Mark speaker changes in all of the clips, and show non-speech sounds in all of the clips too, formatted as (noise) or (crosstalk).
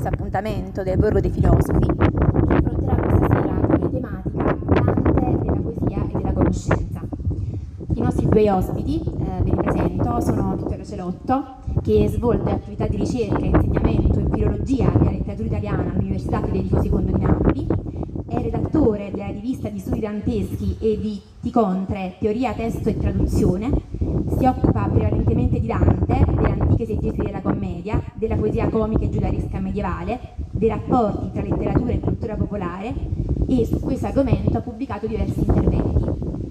Speaker 1: questo appuntamento del Borgo dei Filosofi che affronterà questa sera come tematica Dante della poesia e della conoscenza. I nostri due ospiti, eh, ve li presento, sono Vittorio Celotto, che svolge attività di ricerca insegnamento in filologia e letteratura italiana all'Università Federico II di Napoli, è redattore della rivista di studi danteschi e di Ticontre, Teoria, Testo e Traduzione, si occupa prevalentemente di Dante, delle antiche settesi della commedia, della poesia comica e giudaresca medievale, dei rapporti tra letteratura e cultura popolare e su questo argomento ha pubblicato diversi interventi.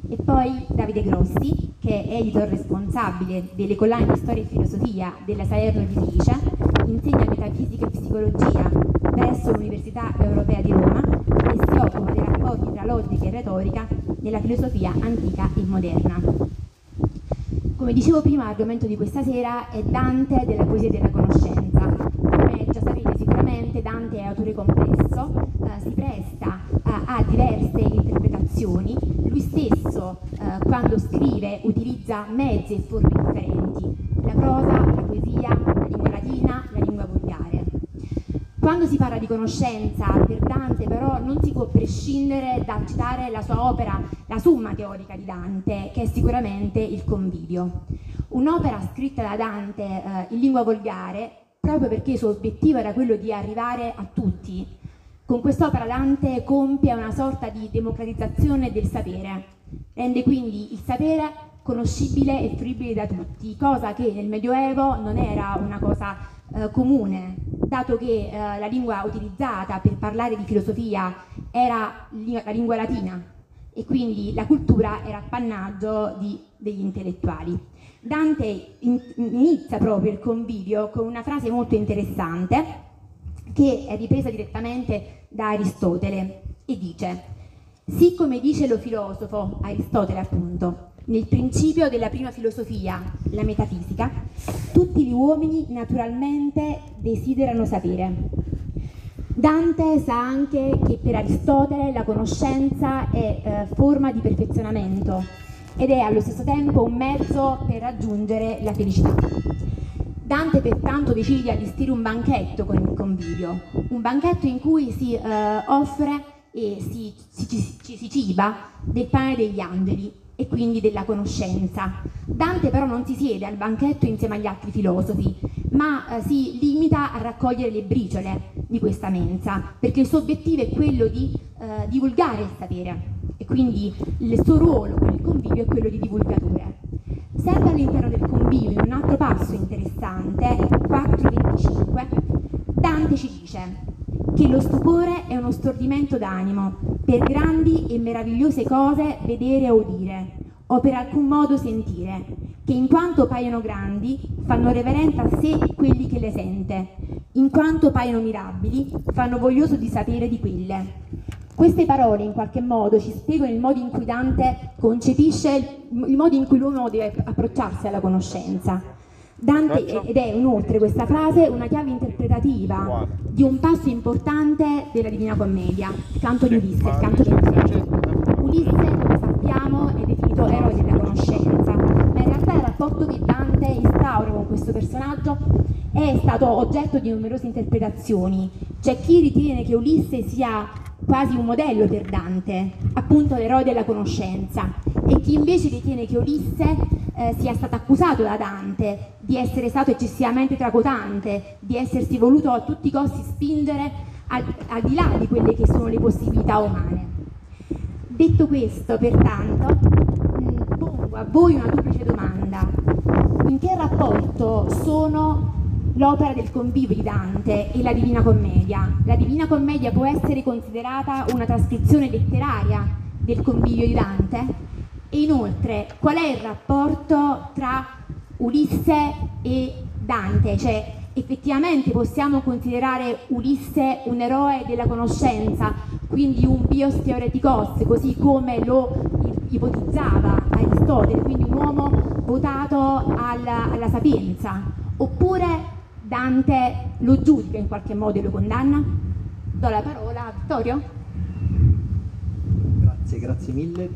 Speaker 1: E poi Davide Grossi, che è editor responsabile delle collane di storia e filosofia della Salerno Editrice, insegna metafisica e psicologia presso l'Università Europea di Roma e si occupa dei rapporti tra logica e retorica nella filosofia antica e moderna. Come dicevo prima, l'argomento di questa sera è Dante della poesia della conoscenza. Come già sapete sicuramente Dante è autore complesso, eh, si presta eh, a diverse interpretazioni, lui stesso eh, quando scrive utilizza mezzi e forme differenti, la prosa, la poesia, la lingua latina. Quando si parla di conoscenza per Dante però non si può prescindere dal citare la sua opera, la summa teorica di Dante, che è sicuramente il Convivio. Un'opera scritta da Dante eh, in lingua volgare proprio perché il suo obiettivo era quello di arrivare a tutti. Con quest'opera Dante compie una sorta di democratizzazione del sapere, rende quindi il sapere conoscibile e fruibile da tutti, cosa che nel Medioevo non era una cosa eh, comune, dato che eh, la lingua utilizzata per parlare di filosofia era la lingua latina e quindi la cultura era appannaggio di, degli intellettuali. Dante in, inizia proprio il convivio con una frase molto interessante che è ripresa direttamente da Aristotele e dice sì come dice lo filosofo Aristotele appunto nel principio della prima filosofia, la metafisica, tutti gli uomini naturalmente desiderano sapere. Dante sa anche che per Aristotele la conoscenza è eh, forma di perfezionamento ed è allo stesso tempo un mezzo per raggiungere la felicità. Dante pertanto decide di allestire un banchetto con il convivio, un banchetto in cui si eh, offre e si, si, si, si ciba del pane degli angeli, e quindi della conoscenza. Dante però non si siede al banchetto insieme agli altri filosofi, ma eh, si limita a raccogliere le briciole di questa mensa, perché il suo obiettivo è quello di eh, divulgare il sapere e quindi il suo ruolo con il convivio è quello di divulgatore. Sempre all'interno del convivio, in un altro passo interessante, 4.25, Dante ci dice che lo stupore è uno stordimento d'animo per grandi e meravigliose cose vedere o udire, o per alcun modo sentire, che in quanto paiono grandi fanno reverente a sé quelli che le sente, in quanto paiono mirabili fanno voglioso di sapere di quelle. Queste parole in qualche modo ci spiegano il modo in cui Dante concepisce il modo in cui l'uomo deve approcciarsi alla conoscenza Dante, ed è inoltre questa frase una chiave interpretativa di un passo importante della Divina Commedia, il canto di Ulisse, il canto di Ulisse. Ulisse, come sappiamo, è definito eroe della conoscenza, ma in realtà il rapporto che Dante instaura con questo personaggio è stato oggetto di numerose interpretazioni. C'è chi ritiene che Ulisse sia quasi un modello per Dante, appunto l'eroe della conoscenza, e chi invece ritiene che Ulisse eh, sia stato accusato da Dante di essere stato eccessivamente tracotante, di essersi voluto a tutti i costi spingere al, al di là di quelle che sono le possibilità umane. Detto questo, pertanto, mh, pongo a voi una duplice domanda. In che rapporto sono l'opera del convivio di Dante e la Divina Commedia? La Divina Commedia può essere considerata una trascrizione letteraria del convivio di Dante? E inoltre, qual è il rapporto tra Ulisse e Dante, cioè effettivamente possiamo considerare Ulisse un eroe della conoscenza, quindi un bios theoreticos, così come lo ipotizzava Aristotele, quindi un uomo votato alla, alla sapienza, oppure Dante lo giudica in qualche modo e lo condanna? Do la parola a Vittorio.
Speaker 2: Grazie, grazie mille.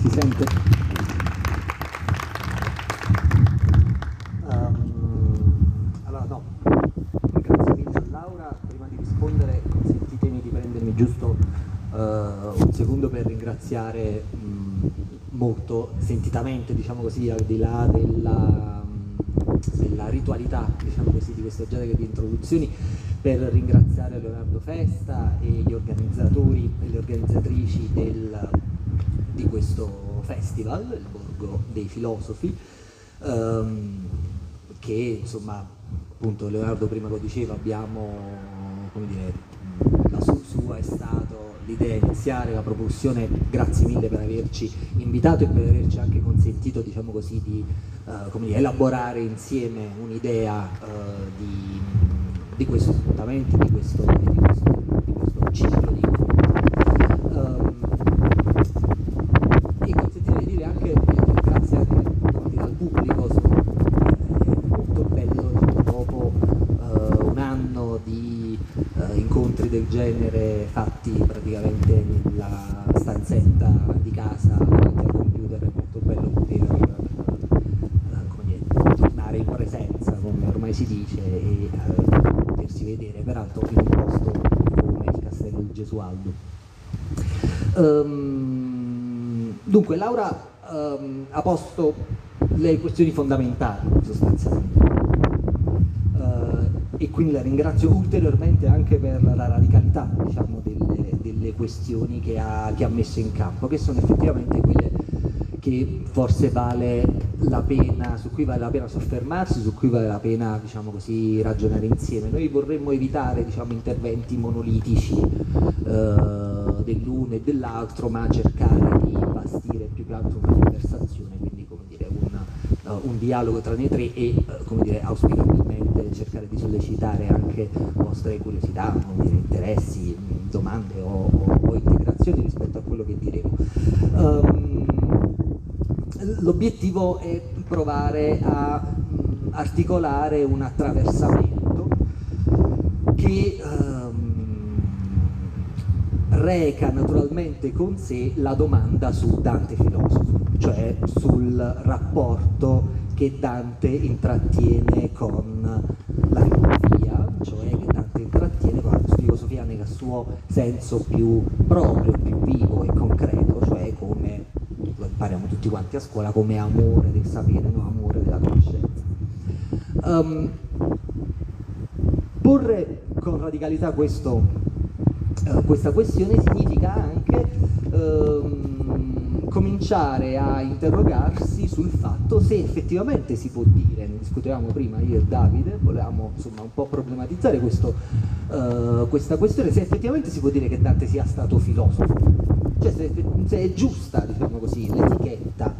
Speaker 2: Si sente? giusto uh, un secondo per ringraziare mh, molto sentitamente, diciamo così, al di là della, della ritualità diciamo così, di queste giornate di introduzioni, per ringraziare Leonardo Festa e gli organizzatori e le organizzatrici del, di questo festival, il Borgo dei Filosofi, um, che insomma appunto Leonardo prima lo diceva, abbiamo, come dire, la sua è stato l'idea di iniziare la propulsione, grazie mille per averci invitato e per averci anche consentito, diciamo così, di uh, dire, elaborare insieme un'idea uh, di, di questi appuntamenti, di questo, di questo, di questo ciclo di incontri. Um, e consentire di dire anche, grazie anche al pubblico, sono molto bello dopo uh, un anno di uh, incontri del genere fatti praticamente nella stanzetta di casa davanti al computer è molto bello poter uh, dire, tornare in presenza come ormai si dice e potersi vedere peraltro in un posto come il Gesualdo um, dunque Laura um, ha posto le questioni fondamentali sostanzialmente. Uh, e quindi la ringrazio ulteriormente anche per la radicalità diciamo, delle, delle, questioni che ha, che ha messo in campo, che sono effettivamente quelle che forse vale la pena, su cui vale la pena soffermarsi, su cui vale la pena diciamo così, ragionare insieme. Noi vorremmo evitare diciamo, interventi monolitici uh, dell'uno e dell'altro, ma cercare di bastire più che altro una conversazione, quindi dire, una, uh, un dialogo tra noi tre e uh, dire, auspicabilmente cercare di sollecitare anche vostre curiosità, dire, interessi, domande o, o, o, integrazioni rispetto a quello che diremo. Um, l'obiettivo è provare a mh, articolare un attraversamento che um, reca naturalmente con sé la domanda su Dante filosofo, cioè sul rapporto che Dante intrattiene con la filosofia, cioè che Dante intrattiene con la filosofia nel suo senso più proprio, più vivo e concreto, impariamo tutti quanti a scuola, come amore del sapere, non amore della conoscenza. Um, porre con radicalità questo, uh, questa questione significa anche um, cominciare a interrogarsi sul fatto se effettivamente si può dire, ne discutevamo prima io e Davide, volevamo insomma un po' problematizzare questo, uh, questa questione, se effettivamente si può dire che Dante sia stato filosofo, cioè se, se è giusta diciamo così, l'etichetta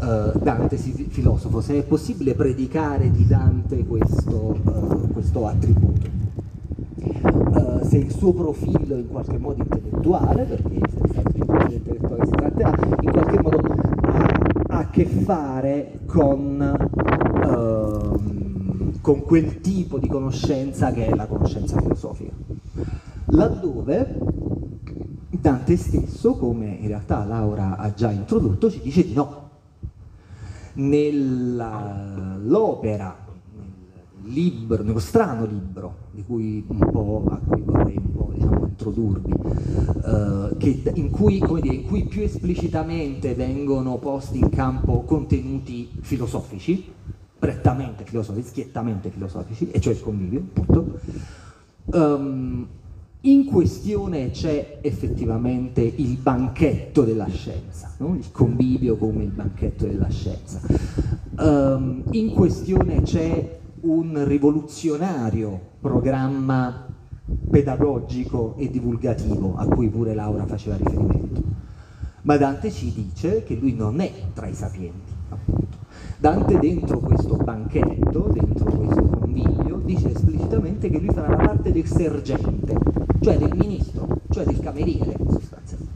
Speaker 2: uh, Dante filosofo, se è possibile predicare di Dante questo, uh, questo attributo. Uh, se il suo profilo in qualche modo intellettuale, perché se intellettuale si tratterà, in qualche modo ha a che fare con, uh, con quel tipo di conoscenza che è la conoscenza filosofica. Laddove Dante stesso, come in realtà Laura ha già introdotto, ci dice di no. Nell'opera, nel libro, nello strano libro di cui un po', a cui vorrei un po' diciamo, introdurvi, uh, che, in, cui, dire, in, cui, più esplicitamente vengono posti in campo contenuti filosofici, prettamente filosofici, schiettamente filosofici, e cioè il convivio, appunto. Um, in questione c'è effettivamente il banchetto della scienza, no? il convivio come il banchetto della scienza. Um, in questione c'è un rivoluzionario programma pedagogico e divulgativo a cui pure Laura faceva riferimento. Ma Dante ci dice che lui non è tra i sapienti, appunto. Dante dentro questo banchetto, dentro questo convivio, dice esplicitamente che lui farà la parte del sergente, cioè del ministro, cioè del cameriere sostanzialmente.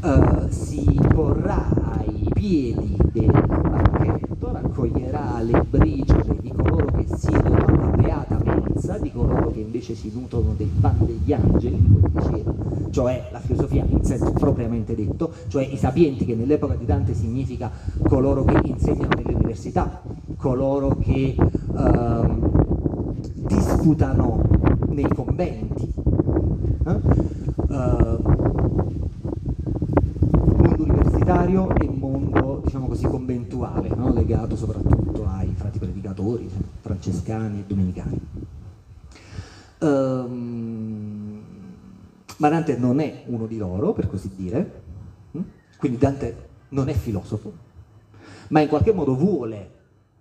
Speaker 2: Uh, si porrà ai piedi del banchetto, raccoglierà le briciole di coloro che siedono alla beata mensa, di coloro che invece si nutrono del pan degli angeli, come diceva, cioè la filosofia in senso propriamente detto, cioè i sapienti che nell'epoca di Dante significa coloro che insegnano nelle università, coloro che uh, disputano nei conventi. Eh? mondo universitario e mondo, diciamo così, conventuale, no? legato soprattutto ai frati predicatori, francescani e domenicani. Um, ma Dante non è uno di loro, per così dire, hm? quindi Dante non è filosofo, ma in qualche modo vuole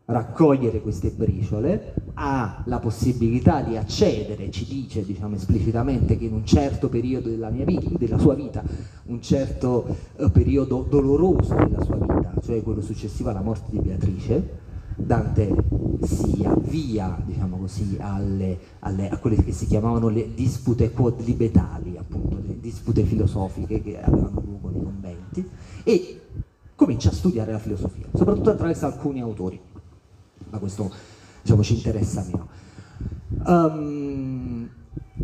Speaker 2: raccogliere queste briciole, ha la possibilità di accedere, ci dice diciamo, esplicitamente che in un certo periodo della, vita, della sua vita, un certo eh, periodo doloroso della sua vita, cioè quello successivo alla morte di Beatrice, Dante si avvia diciamo così, alle, alle, a quelle che si chiamavano le dispute quodlibetali, appunto, le dispute filosofiche che avevano luogo nei conventi, e comincia a studiare la filosofia, soprattutto attraverso alcuni autori ma questo diciamo, ci interessa meno. Um,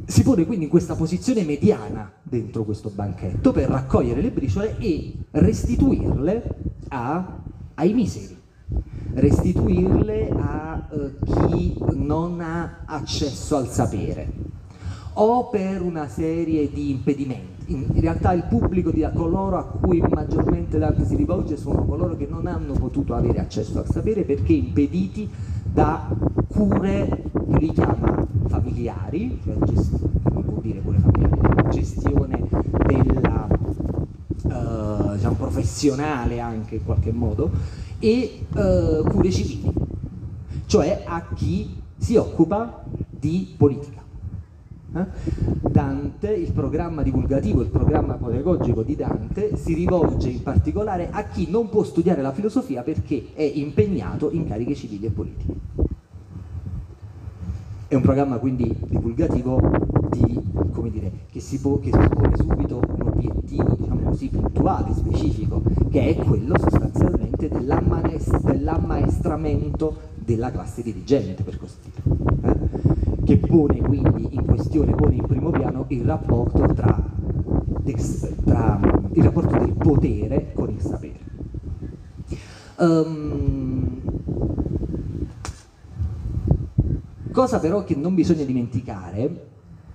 Speaker 2: si pone quindi in questa posizione mediana dentro questo banchetto per raccogliere le briciole e restituirle a, ai miseri, restituirle a uh, chi non ha accesso al sapere o per una serie di impedimenti in realtà il pubblico di coloro a cui maggiormente l'arte si rivolge sono coloro che non hanno potuto avere accesso al sapere perché impediti da cure li chiama familiari, cioè non può dire cure familiari, gestione della uh, diciamo, professionale anche in qualche modo, e uh, cure civili, cioè a chi si occupa di politica. Eh? Dante, il programma divulgativo, il programma pedagogico di Dante si rivolge in particolare a chi non può studiare la filosofia perché è impegnato in cariche civili e politiche. È un programma quindi divulgativo di, dire, che, si pone subito un obiettivo diciamo così, puntuale, specifico, che è quello sostanzialmente dell'ammaestramento della classe dirigente, per così dire. Che pone quindi in questione, pone in primo piano il rapporto tra, tra il rapporto del potere con il sapere. Um, cosa però che non bisogna dimenticare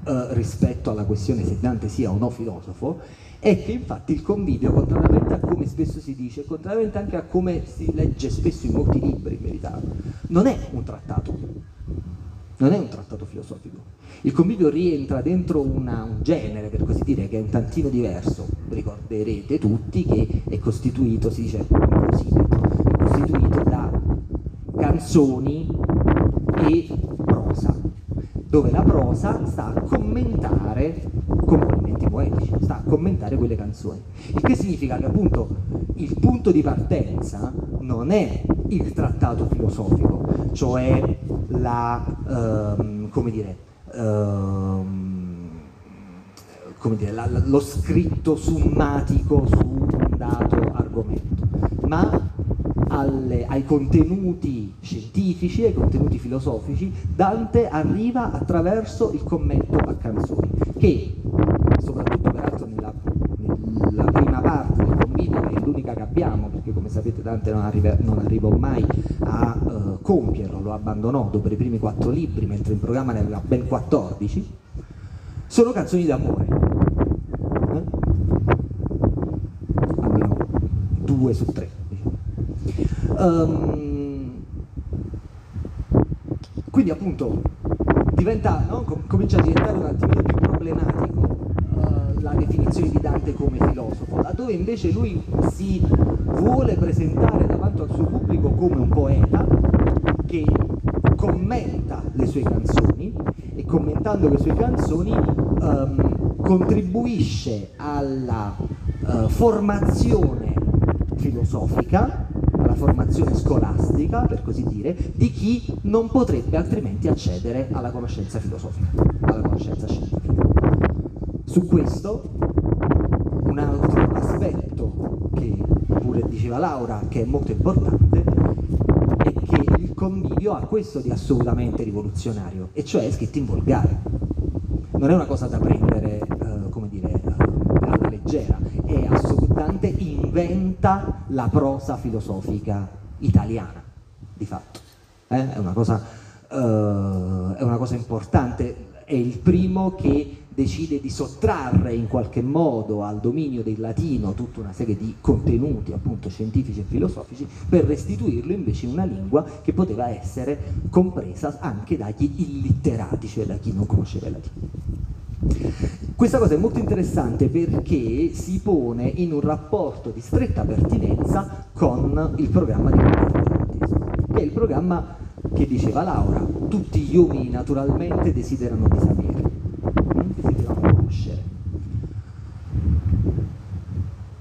Speaker 2: uh, rispetto alla questione se Dante sia o no filosofo è che infatti il convivio, contrariamente a come spesso si dice, contrariamente anche a come si legge spesso in molti libri in verità, non è un trattato non è un trattato filosofico. Il convivio rientra dentro una, un genere, per così dire, che è un tantino diverso. Ricorderete tutti che è costituito, si dice così, costituito da canzoni e prosa, dove la prosa sta a commentare componimenti poetici, sta a commentare quelle canzoni. Il che significa che appunto il punto di partenza non è il trattato filosofico, cioè la, ehm, come dire, ehm, come dire la, lo scritto summatico su un dato argomento, ma alle, ai contenuti scientifici, ai contenuti filosofici, Dante arriva attraverso il commento a canzoni, che soprattutto peraltro nella, nella prima parte del convito, che è l'unica che abbiamo, perché come sapete Dante non, arriva, non arrivò mai a uh, compierlo, lo abbandonò dopo i primi quattro libri, mentre in programma ne aveva ben 14, sono canzoni d'amore. Eh? Almeno due su tre. Um, quindi appunto diventa, no? Com comincia a diventare un attimino più problematico uh, la definizione di Dante come filosofo, laddove invece lui si vuole presentare davanti al suo pubblico come un poeta che commenta le sue canzoni e commentando le sue canzoni um, contribuisce alla uh, formazione filosofica alla formazione scolastica, per così dire, di chi non potrebbe altrimenti accedere alla conoscenza filosofica, alla conoscenza scientifica. Su questo un altro aspetto che pure diceva Laura, che è molto importante, è che il convivio ha questo di assolutamente rivoluzionario, e cioè è scritto in volgare. Non è una cosa da prendere, eh, come dire, eh, alla leggera, è assolutamente inventa la prosa filosofica italiana, di fatto. Eh? È, una cosa, uh, è, una cosa, importante, è il primo che decide di sottrarre in qualche modo al dominio del latino tutta una serie di contenuti appunto scientifici e filosofici per restituirlo invece in una lingua che poteva essere compresa anche dagli illitterati, cioè da chi non conosceva il latino. Questa cosa è molto interessante perché si pone in un rapporto di stretta pertinenza con il programma di che è il programma che diceva Laura, tutti gli uomini naturalmente desiderano di sapere, mm? desiderano conoscere.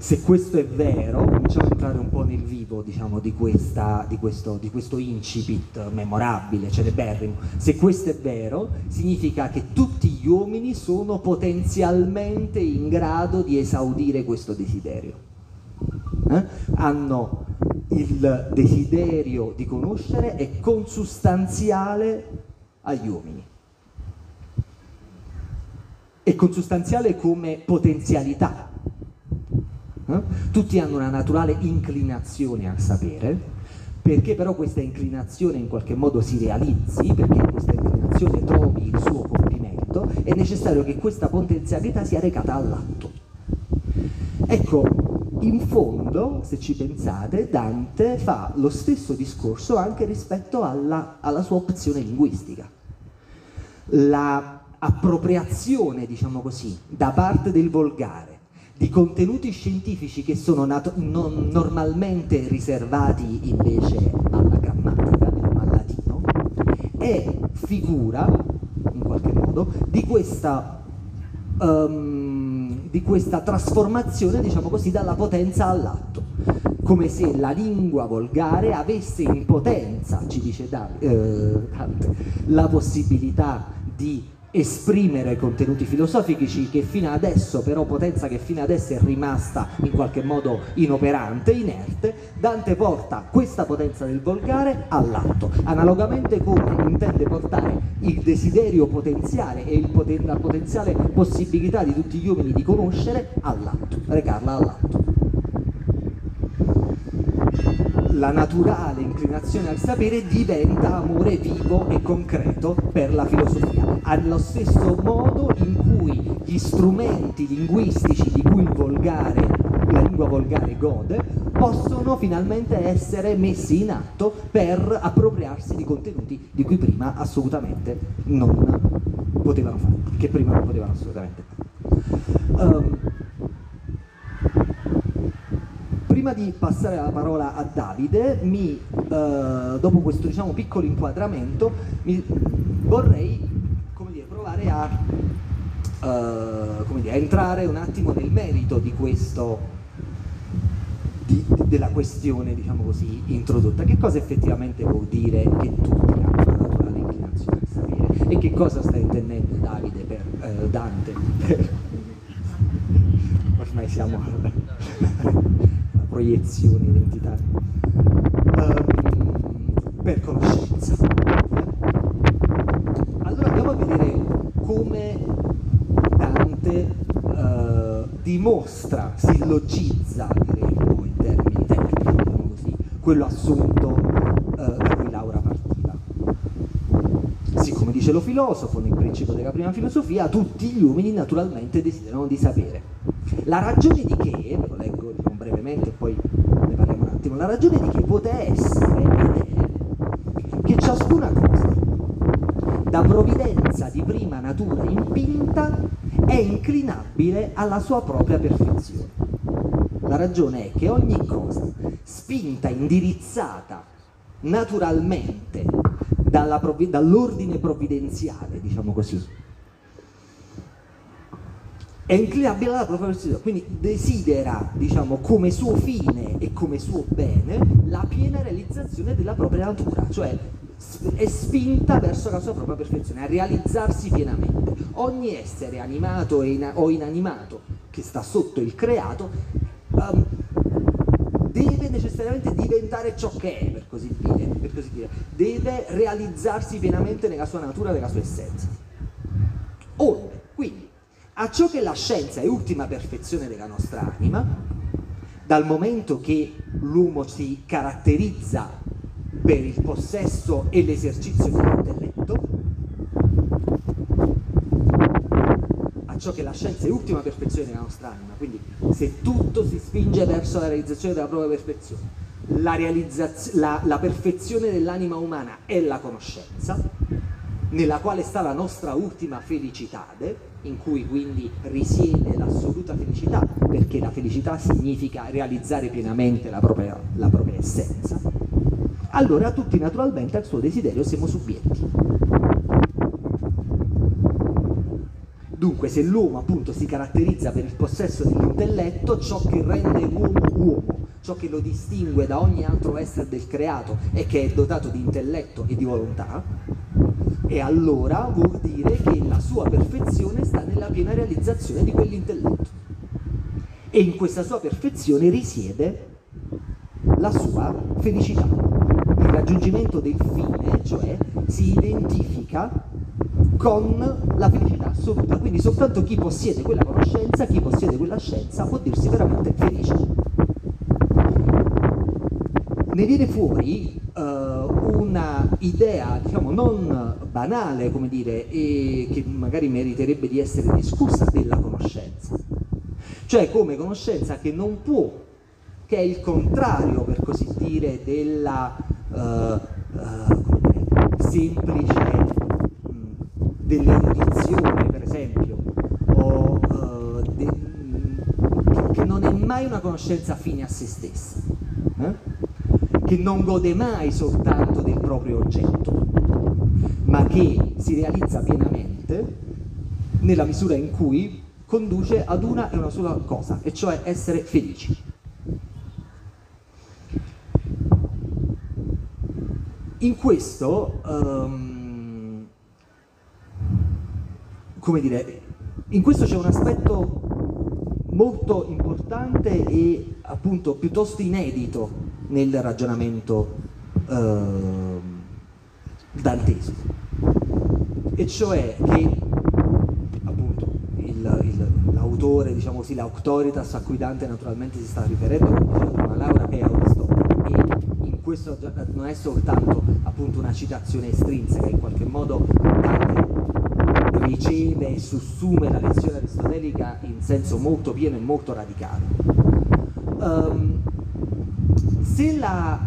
Speaker 2: Se questo è vero, cominciamo a entrare un po' nel vivo diciamo, di, questa, di, questo, di questo incipit memorabile, celeberrimo. Se questo è vero, significa che tutti gli uomini sono potenzialmente in grado di esaudire questo desiderio. Eh? Hanno il desiderio di conoscere è consustanziale agli uomini. È consustanziale come potenzialità. Eh? Tutti hanno una naturale inclinazione al sapere, perché però questa inclinazione in qualche modo si realizzi, perché questa inclinazione trovi il suo compimento, è necessario che questa potenzialità sia recata all'atto. Ecco, in fondo, se ci pensate, Dante fa lo stesso discorso anche rispetto alla, alla sua opzione linguistica. La appropriazione, diciamo così, da parte del volgare di contenuti scientifici che sono normalmente riservati invece alla grammatica, al latino, è figura, in qualche modo, di questa um, di questa trasformazione, diciamo così, dalla potenza all'atto, come se la lingua volgare avesse in potenza, ci dice Dante, eh, la possibilità di esprimere contenuti filosofici che fino adesso, però potenza che fino adesso è rimasta in qualche modo inoperante, inerte, Dante porta questa potenza del volgare all'atto, analogamente come intende portare il desiderio potenziale e poten la potenziale possibilità di tutti gli uomini di conoscere all'atto, recarla all'atto la naturale inclinazione al sapere diventa amore vivo e concreto per la filosofia, allo stesso modo in cui gli strumenti linguistici di cui volgare, la lingua volgare gode, possono finalmente essere messi in atto per appropriarsi di contenuti di cui prima assolutamente non potevano fare, che prima non potevano assolutamente. Um, prima di passare la parola a Davide, mi, eh, dopo questo diciamo, piccolo inquadramento, mi, vorrei dire, provare a, eh, dire, a, entrare un attimo nel merito di questo, di, della questione diciamo così, introdotta. Che cosa effettivamente vuol dire che tutti hanno una naturale inclinazione a sapere? E che cosa sta intendendo Davide per eh, Dante? (laughs) Ormai siamo proiezioni identitarie, um, per conoscenza. Allora andiamo a vedere come Dante uh, dimostra, sillogizza, diremmo in termini tecnici, diciamo così, quello assunto uh, da cui Laura partiva. Sì, come dice lo filosofo nel principio della prima filosofia, tutti gli uomini naturalmente desiderano di sapere. La ragione di che, lo leggo brevemente poi ne parliamo un attimo, la ragione di che può essere che ciascuna cosa, da provvidenza di prima natura impinta, è inclinabile alla sua propria perfezione. La ragione è che ogni cosa spinta, indirizzata naturalmente dall'ordine provvidenziale, diciamo così, è inclinabile alla propria versione, quindi desidera, diciamo, come suo fine e come suo bene la piena realizzazione della propria natura, cioè è spinta verso la sua propria perfezione, a realizzarsi pienamente. Ogni essere animato o inanimato che sta sotto il creato um, deve necessariamente diventare ciò che è, per così, dire, per così dire, deve realizzarsi pienamente nella sua natura, nella sua essenza. Quindi, a ciò che la scienza è ultima perfezione della nostra anima, dal momento che l'uomo si caratterizza per il possesso e l'esercizio dell'intelletto, ciò che la scienza è l'ultima perfezione della nostra anima, quindi se tutto si spinge verso la realizzazione della propria perfezione, la, la, la perfezione dell'anima umana è la conoscenza, nella quale sta la nostra ultima felicità, in cui quindi risiede l'assoluta felicità, perché la felicità significa realizzare pienamente la propria, la propria essenza, allora tutti naturalmente al suo desiderio siamo subbietti. Dunque, se l'uomo appunto si caratterizza per il possesso dell'intelletto, ciò che rende l'uomo uomo, ciò che lo distingue da ogni altro essere del creato e che è dotato di intelletto e di volontà, e allora vuol dire che la sua perfezione sta nella piena realizzazione di quell'intelletto. E in questa sua perfezione risiede la sua felicità. Il raggiungimento del fine, cioè, si identifica con la felicità assoluta. Quindi soltanto chi possiede quella conoscenza, chi possiede quella scienza può dirsi veramente felice. Ne viene fuori uh, una idea, diciamo, non banale, come dire, e che magari meriterebbe di essere discussa della conoscenza. Cioè come conoscenza che non può, che è il contrario, per così dire, della uh, uh, semplice dell'erudizione, per esempio, o uh, de, che non è mai una conoscenza fine a se stessa, eh? Che non gode mai soltanto del proprio oggetto, ma che si realizza pienamente nella misura in cui conduce ad una e una sola cosa, e cioè essere felici. In questo um, come dire, in questo c'è un aspetto molto importante e appunto piuttosto inedito nel ragionamento eh, dantesco, e cioè che appunto il, il, l'autore, diciamo così, l'auctoritas a cui Dante naturalmente si sta riferendo, come diceva prima Laura, è Aristotele, e in questo non è soltanto appunto una citazione estrinseca, in qualche modo Dante riceve e sussume la lezione aristotelica in senso molto pieno e molto radicale. Um, se la,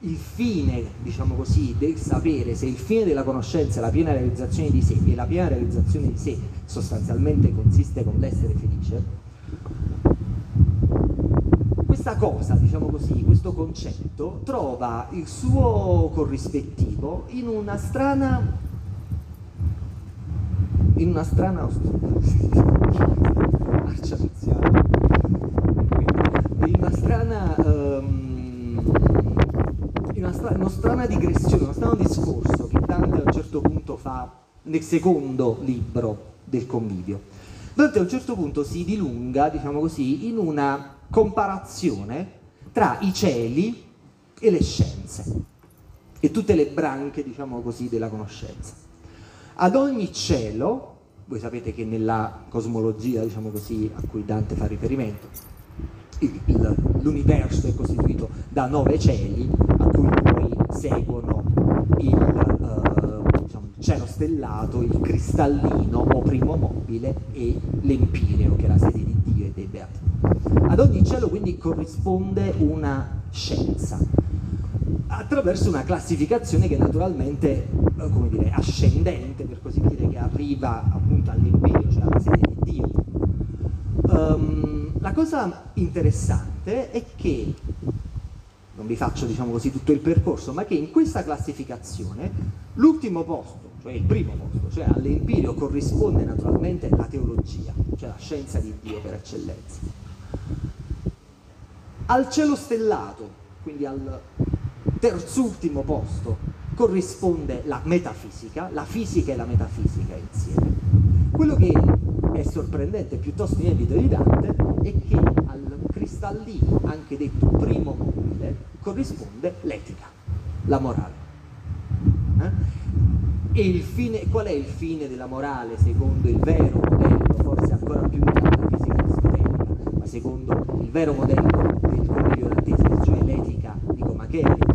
Speaker 2: il fine, diciamo così, del sapere, se il fine della conoscenza è la piena realizzazione di sé e la piena realizzazione di sé sostanzialmente consiste con l'essere felice, questa cosa, diciamo così, questo concetto trova il suo corrispettivo in una strana in una strana (laughs) marcia strana digressione uno strano discorso che Dante a un certo punto fa nel secondo libro del convivio. Dante a un certo punto si dilunga diciamo così in una comparazione tra i cieli e le scienze e tutte le branche diciamo così della conoscenza. Ad ogni cielo voi sapete che nella cosmologia, diciamo così, a cui Dante fa riferimento, l'universo è costituito da nove cieli a cui seguono il, uh, diciamo, cielo stellato, il cristallino o primo mobile e l'empireo, che è la sede di Dio e dei beati. Ad ogni cielo quindi corrisponde una scienza, attraverso una classificazione che naturalmente eh, come dire, ascendente, per così dire, che arriva appunto all'imperio, cioè alla sede di Dio. Um, la cosa interessante è che, non vi faccio diciamo così tutto il percorso, ma che in questa classificazione l'ultimo posto, cioè il primo posto, cioè all'empirio corrisponde naturalmente la teologia, cioè la scienza di Dio per eccellenza. Al cielo stellato, quindi al terzultimo posto corrisponde la metafisica, la fisica e la metafisica insieme. Quello che è sorprendente, piuttosto inedito di Dante, è che al cristallino, anche detto primo corrisponde l'etica, la morale. Eh? E il fine, qual è il fine della morale secondo il vero modello, forse ancora più della fisica aristotelica, ma secondo il vero modello del convivio dantesco, cioè l'etica dico Machiavelli,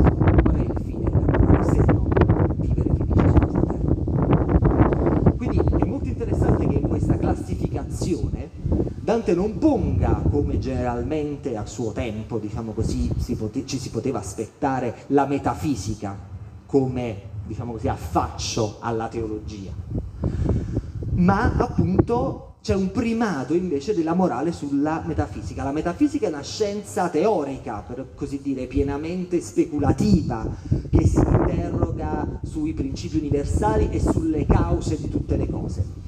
Speaker 2: Dante non ponga, come generalmente a suo tempo, diciamo così, si pote- ci si poteva aspettare, la metafisica come, diciamo così, affaccio alla teologia, ma appunto c'è un primato invece della morale sulla metafisica. La metafisica è una scienza teorica, per così dire, pienamente speculativa, che si interroga sui principi universali e sulle cause di tutte le cose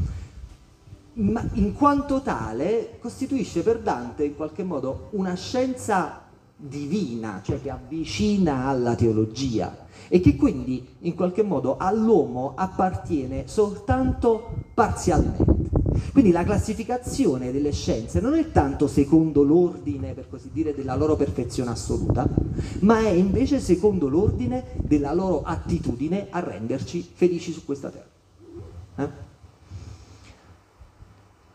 Speaker 2: ma in quanto tale costituisce per Dante in qualche modo una scienza divina, cioè che avvicina alla teologia e che quindi in qualche modo all'uomo appartiene soltanto parzialmente. Quindi la classificazione delle scienze non è tanto secondo l'ordine, per così dire, della loro perfezione assoluta, ma è invece secondo l'ordine della loro attitudine a renderci felici su questa terra. Eh?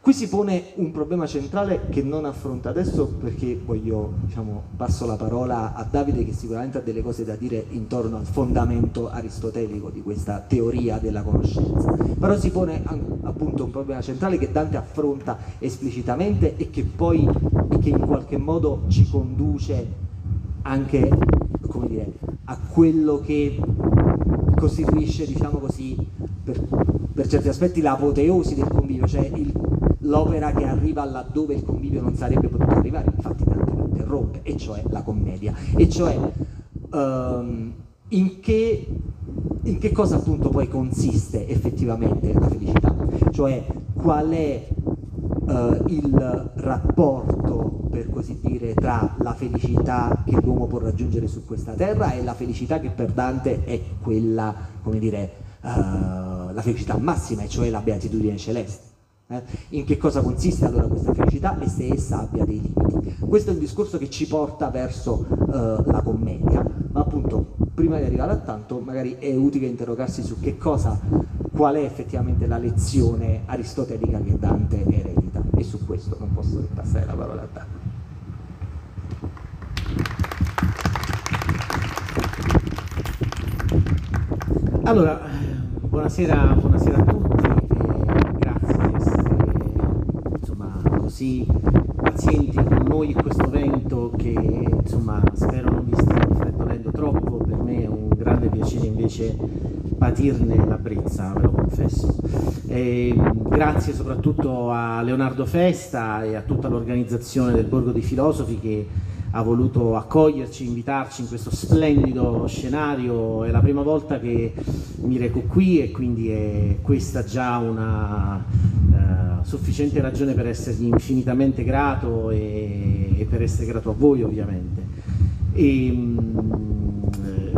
Speaker 2: Qui si pone un problema centrale che non affronta adesso perché voglio, diciamo, passo la parola a Davide che sicuramente ha delle cose da dire intorno al fondamento aristotelico di questa teoria della conoscenza. Però si pone appunto un problema centrale che Dante affronta esplicitamente e che poi e che in qualche modo ci conduce anche come dire, a quello che costituisce, diciamo così, per, per certi aspetti l'apoteosi del convivio, cioè il l'opera che arriva laddove il convivio non sarebbe potuto arrivare, infatti Dante lo interrompe, e cioè la commedia, e cioè um, in, che, in che cosa appunto poi consiste effettivamente la felicità, cioè qual è Uh, il rapporto, per così dire, tra la felicità che l'uomo può raggiungere su questa terra e la felicità che per Dante è quella, come dire, uh, la felicità massima, e cioè la beatitudine celeste. Eh? In che cosa consiste allora questa felicità e se essa abbia dei limiti. Questo è un discorso che ci porta verso eh, la commedia, ma appunto prima di arrivare a tanto magari è utile interrogarsi su che cosa, qual è effettivamente la lezione aristotelica che Dante eredita e su questo non posso passare la parola a Dante.
Speaker 3: Allora, buonasera, buonasera a tutti. In questo vento che insomma spero non vi stia riflettendo troppo, per me è un grande piacere invece patirne la brezza, ve lo confesso. E grazie soprattutto a Leonardo Festa e a tutta l'organizzazione del Borgo dei Filosofi che ha voluto accoglierci, invitarci in questo splendido scenario. È la prima volta che mi reco qui e quindi è questa già una sufficiente ragione per essergli infinitamente grato e, e per essere grato a voi ovviamente. E, eh,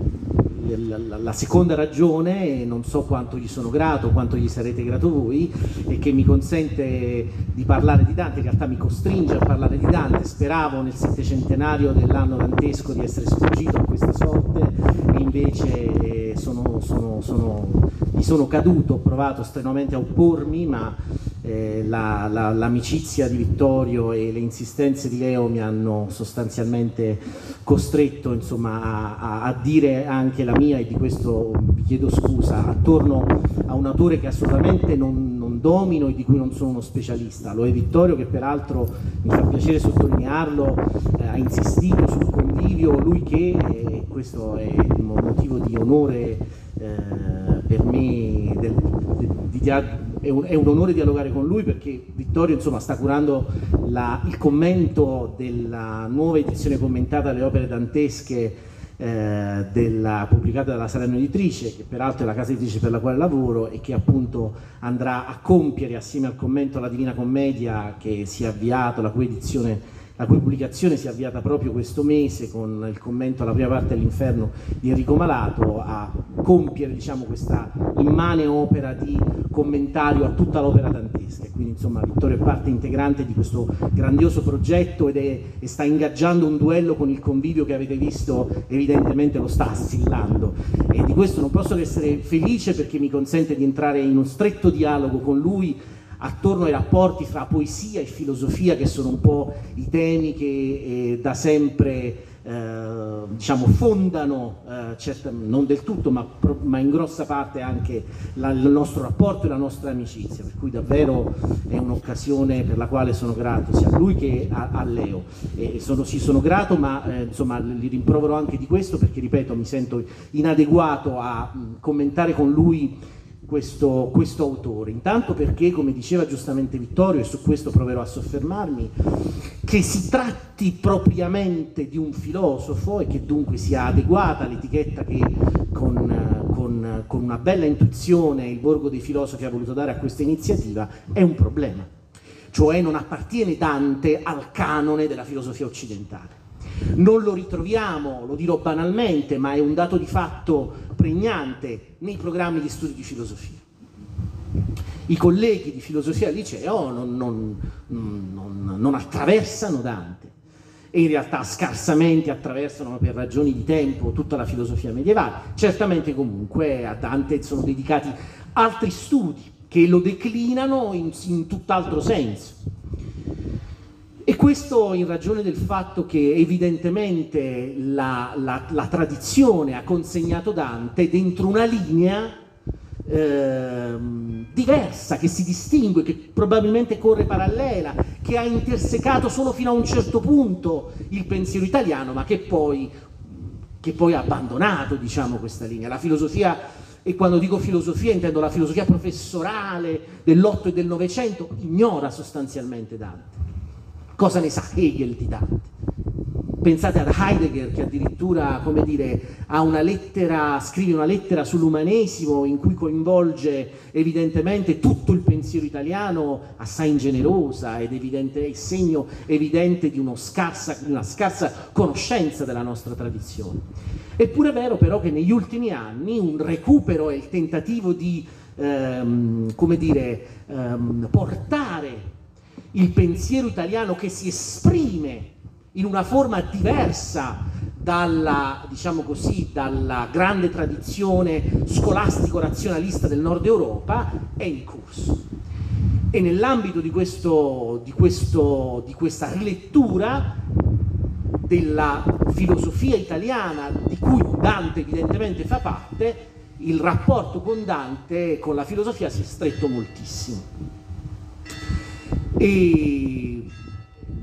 Speaker 3: la, la, la, seconda ragione, non so quanto gli sono grato, quanto gli sarete grato voi, è che mi consente di parlare di Dante, in realtà mi costringe a parlare di Dante, speravo nel settecentenario dell'anno dantesco di essere sfuggito a questa sorte e invece sono, sono, sono, mi sono caduto, ho provato strenuamente a oppormi, ma eh, la, la, l'amicizia di Vittorio e le insistenze di Leo mi hanno sostanzialmente costretto insomma, a, a, dire anche la mia e di questo vi chiedo scusa, attorno a un autore che assolutamente non, non domino e di cui non sono uno specialista. Lo è Vittorio che peraltro mi fa piacere sottolinearlo, eh, ha insistito sul convivio, lui che, eh, questo è un motivo di onore eh, per me, del, di, di è un, è un, onore dialogare con lui perché Vittorio insomma, sta curando la, il commento della nuova edizione commentata delle opere dantesche eh, della, pubblicata dalla Salerno Editrice, che peraltro è la casa editrice per la quale lavoro e che appunto andrà a compiere assieme al commento alla Divina Commedia che si è avviato, la cui edizione la cui pubblicazione si è avviata proprio questo mese con il commento alla prima parte dell'inferno di Enrico Malato a compiere diciamo, questa immane opera di commentario a tutta l'opera dantesca. Quindi insomma Vittorio è parte integrante di questo grandioso progetto ed è, e sta ingaggiando un duello con il convivio che avete visto evidentemente lo sta assillando e di questo non posso che essere felice perché mi consente di entrare in uno stretto dialogo con lui attorno ai rapporti fra poesia e filosofia che sono un po' i temi che eh, da sempre eh, diciamo, fondano, eh, certa, non del tutto, ma, ma in grossa parte anche la, il nostro rapporto e la nostra amicizia, per cui davvero è un'occasione per la quale sono grato sia a lui che a, a Leo. E sono, sì, sono grato, ma eh, insomma li rimprovero anche di questo perché, ripeto, mi sento inadeguato a mh, commentare con lui questo, questo, autore. Intanto perché, come diceva giustamente Vittorio, e su questo proverò a soffermarmi, che si tratti propriamente di un filosofo e che dunque sia adeguata l'etichetta che con, con, con una bella intuizione il Borgo dei Filosofi ha voluto dare a questa iniziativa, è un problema. Cioè non appartiene Dante al canone della filosofia occidentale. Non lo ritroviamo, lo dirò banalmente, ma è un dato di fatto pregnante nei programmi di studio di filosofia. I colleghi di filosofia al liceo non, non, non, non attraversano Dante e in realtà scarsamente attraversano per ragioni di tempo tutta la filosofia medievale. Certamente comunque a Dante sono dedicati altri studi che lo declinano in, in tutt'altro senso. E questo in ragione del fatto che evidentemente la, la, la tradizione ha consegnato Dante dentro una linea eh, diversa, che si distingue, che probabilmente corre parallela, che ha intersecato solo fino a un certo punto il pensiero italiano, ma che poi, che poi ha abbandonato diciamo, questa linea. La filosofia, e quando dico filosofia intendo la filosofia professorale dell'Otto e del Novecento, ignora sostanzialmente Dante. Cosa ne sa Hegel di Dante? Pensate ad Heidegger che addirittura, come dire, una lettera, scrive una lettera sull'umanesimo in cui coinvolge evidentemente tutto il pensiero italiano, assai ingenerosa ed evidente, segno evidente di, scarsa, di una scarsa conoscenza della nostra tradizione. Eppure è vero però che negli ultimi anni un recupero e il tentativo di, ehm, come dire, ehm, portare il pensiero italiano che si esprime in una forma diversa dalla, diciamo così, dalla grande tradizione scolastico-razionalista del nord Europa è in corso. E nell'ambito di, questo, di, questo, di questa rilettura della filosofia italiana, di cui Dante evidentemente fa parte, il rapporto con Dante, con la filosofia, si è stretto moltissimo. E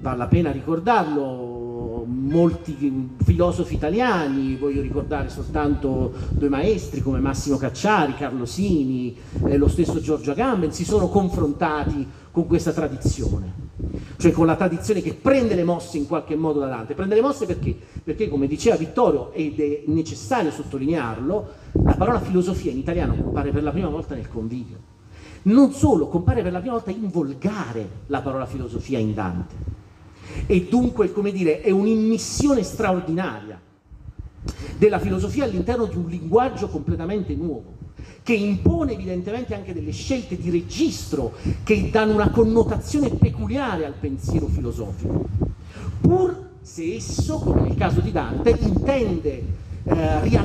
Speaker 3: vale la pena ricordarlo, molti filosofi italiani, voglio ricordare soltanto due maestri come Massimo Cacciari, Carlo Sini, eh, lo stesso Giorgio Agamben, si sono confrontati con questa tradizione, cioè con la tradizione che prende le mosse in qualche modo da Dante. Prende le mosse perché? Perché, come diceva Vittorio, ed è necessario sottolinearlo, la parola filosofia in italiano compare per la prima volta nel convivio non solo, compare per la prima volta in volgare la parola filosofia in Dante. E dunque, come dire, è un'immissione straordinaria della filosofia all'interno di un linguaggio completamente nuovo, che impone evidentemente anche delle scelte di registro che danno una connotazione peculiare al pensiero filosofico, pur se esso, come nel caso di Dante, intende eh,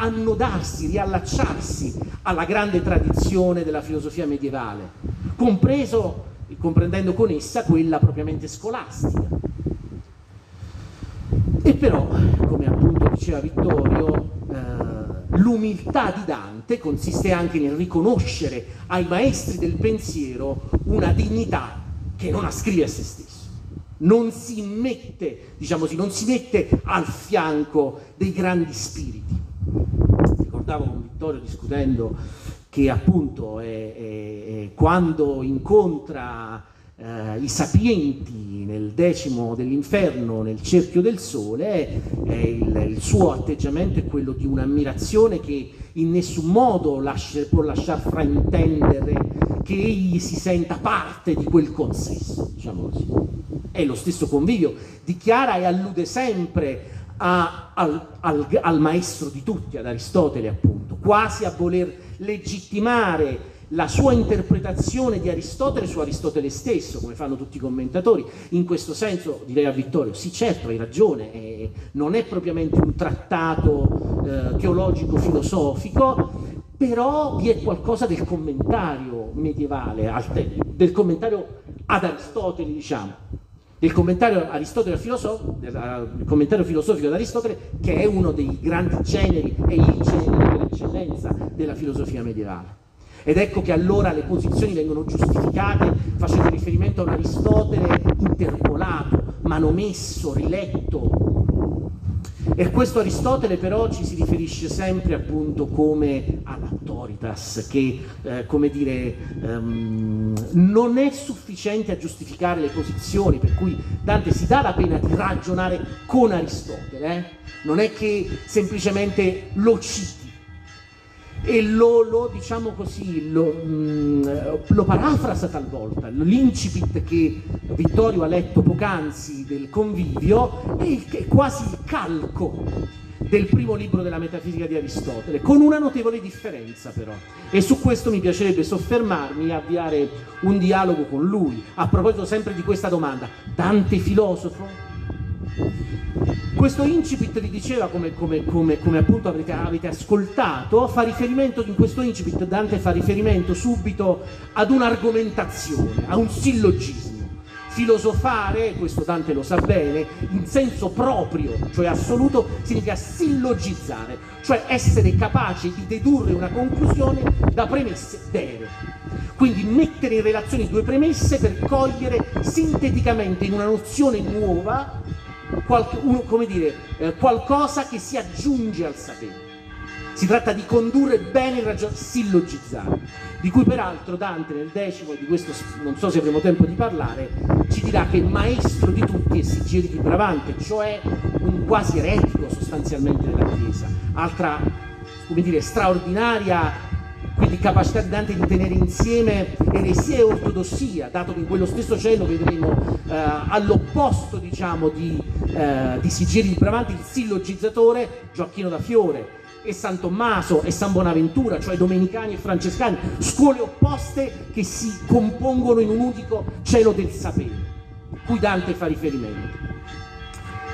Speaker 3: annodarsi, riallacciarsi alla grande tradizione della filosofia medievale, compreso, comprendendo con essa quella propriamente scolastica. E però, come appunto diceva Vittorio, eh, l'umiltà di Dante consiste anche nel riconoscere ai maestri del pensiero una dignità che non ascrive a se stesso non si mette, diciamo così, non si mette al fianco dei grandi spiriti. Ricordavo con Vittorio discutendo che appunto è, è quando incontra eh, i sapienti nel decimo dell'inferno, nel cerchio del sole, il, il, suo atteggiamento è quello di un'ammirazione che in nessun modo lascia, può lasciar fraintendere che egli si senta parte di quel consesso, diciamo così. È lo stesso convivio, dichiara e allude sempre a, al, al, al maestro di tutti, ad Aristotele appunto, quasi a voler legittimare la sua interpretazione di Aristotele su Aristotele stesso, come fanno tutti i commentatori. In questo senso direi a Vittorio, sì certo hai ragione, eh, non è propriamente un trattato eh, teologico-filosofico, però vi è qualcosa del commentario medievale, del commentario ad Aristotele, diciamo, del commentario, filosof- del commentario filosofico di Aristotele, che è uno dei grandi generi, è il genere per eccellenza della filosofia medievale. Ed ecco che allora le posizioni vengono giustificate facendo riferimento a un Aristotele interpolato, manomesso, riletto. E questo Aristotele però ci si riferisce sempre appunto come all'autoritas, che eh, come dire um, non è sufficiente a giustificare le posizioni, per cui Dante si dà la pena di ragionare con Aristotele, eh? non è che semplicemente lo citi e lo, lo, diciamo così, lo, mm, lo, parafrasa talvolta. L'incipit che Vittorio ha letto poc'anzi del convivio è, è quasi il calco del primo libro della metafisica di Aristotele, con una notevole differenza però. E su questo mi piacerebbe soffermarmi e avviare un dialogo con lui. A proposito sempre di questa domanda, Dante filosofo? Questo incipit vi diceva, come, come, come, come appunto avete, avete, ascoltato, fa riferimento, in questo incipit Dante fa riferimento subito ad un'argomentazione, a un sillogismo. Filosofare, questo Dante lo sa bene, in senso proprio, cioè assoluto, significa sillogizzare, cioè essere capaci di dedurre una conclusione da premesse vere. Quindi mettere in relazione due premesse per cogliere sinteticamente in una nozione nuova qualche, un, come dire, eh, qualcosa che si aggiunge al sapere. Si tratta di condurre bene il ragionamento, sillogizzare, di cui peraltro Dante nel decimo, di questo non so se avremo tempo di parlare, ci dirà che il maestro di tutti è Sigiri Bravante, cioè un quasi eretico sostanzialmente della Chiesa. Altra, come dire, straordinaria quindi capacità di Dante di tenere insieme eresia e ortodossia, dato che in quello stesso cielo vedremo eh, all'opposto diciamo, di, eh, di Sigiri di Bramante il sillogizzatore Gioacchino da Fiore e San Tommaso e San Bonaventura, cioè domenicani e francescani, scuole opposte che si compongono in un unico cielo del sapere, cui Dante fa riferimento.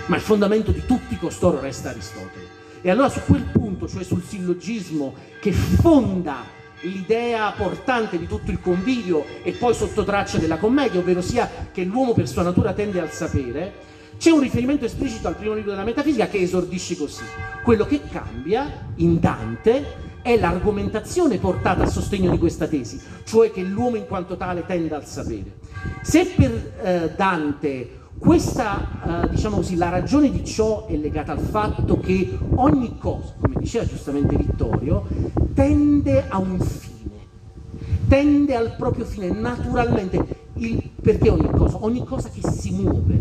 Speaker 3: Ma il fondamento di tutti costoro resta Aristotele. E allora su quel punto, cioè sul sillogismo che fonda l'idea portante di tutto il convivio e poi sotto traccia della commedia, ovvero sia che l'uomo per sua natura tende al sapere, c'è un riferimento esplicito al primo libro della metafisica che esordisce così. Quello che cambia in Dante è l'argomentazione portata a sostegno di questa tesi, cioè che l'uomo in quanto tale tende al sapere. Se per eh, Dante questa, eh, diciamo così, la ragione di ciò è legata al fatto che ogni cosa, come diceva giustamente Vittorio, tende a un fine, tende al proprio fine, naturalmente. Il, perché ogni cosa? Ogni cosa che si muove.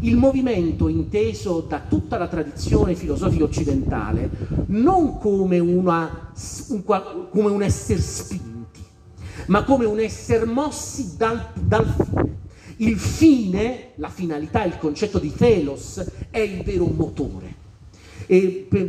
Speaker 3: Il movimento inteso da tutta la tradizione filosofica occidentale non come, una, un, come un essere spinti, ma come un essere mossi dal, dal fine. Il fine, la finalità, il concetto di telos è il vero motore. E per,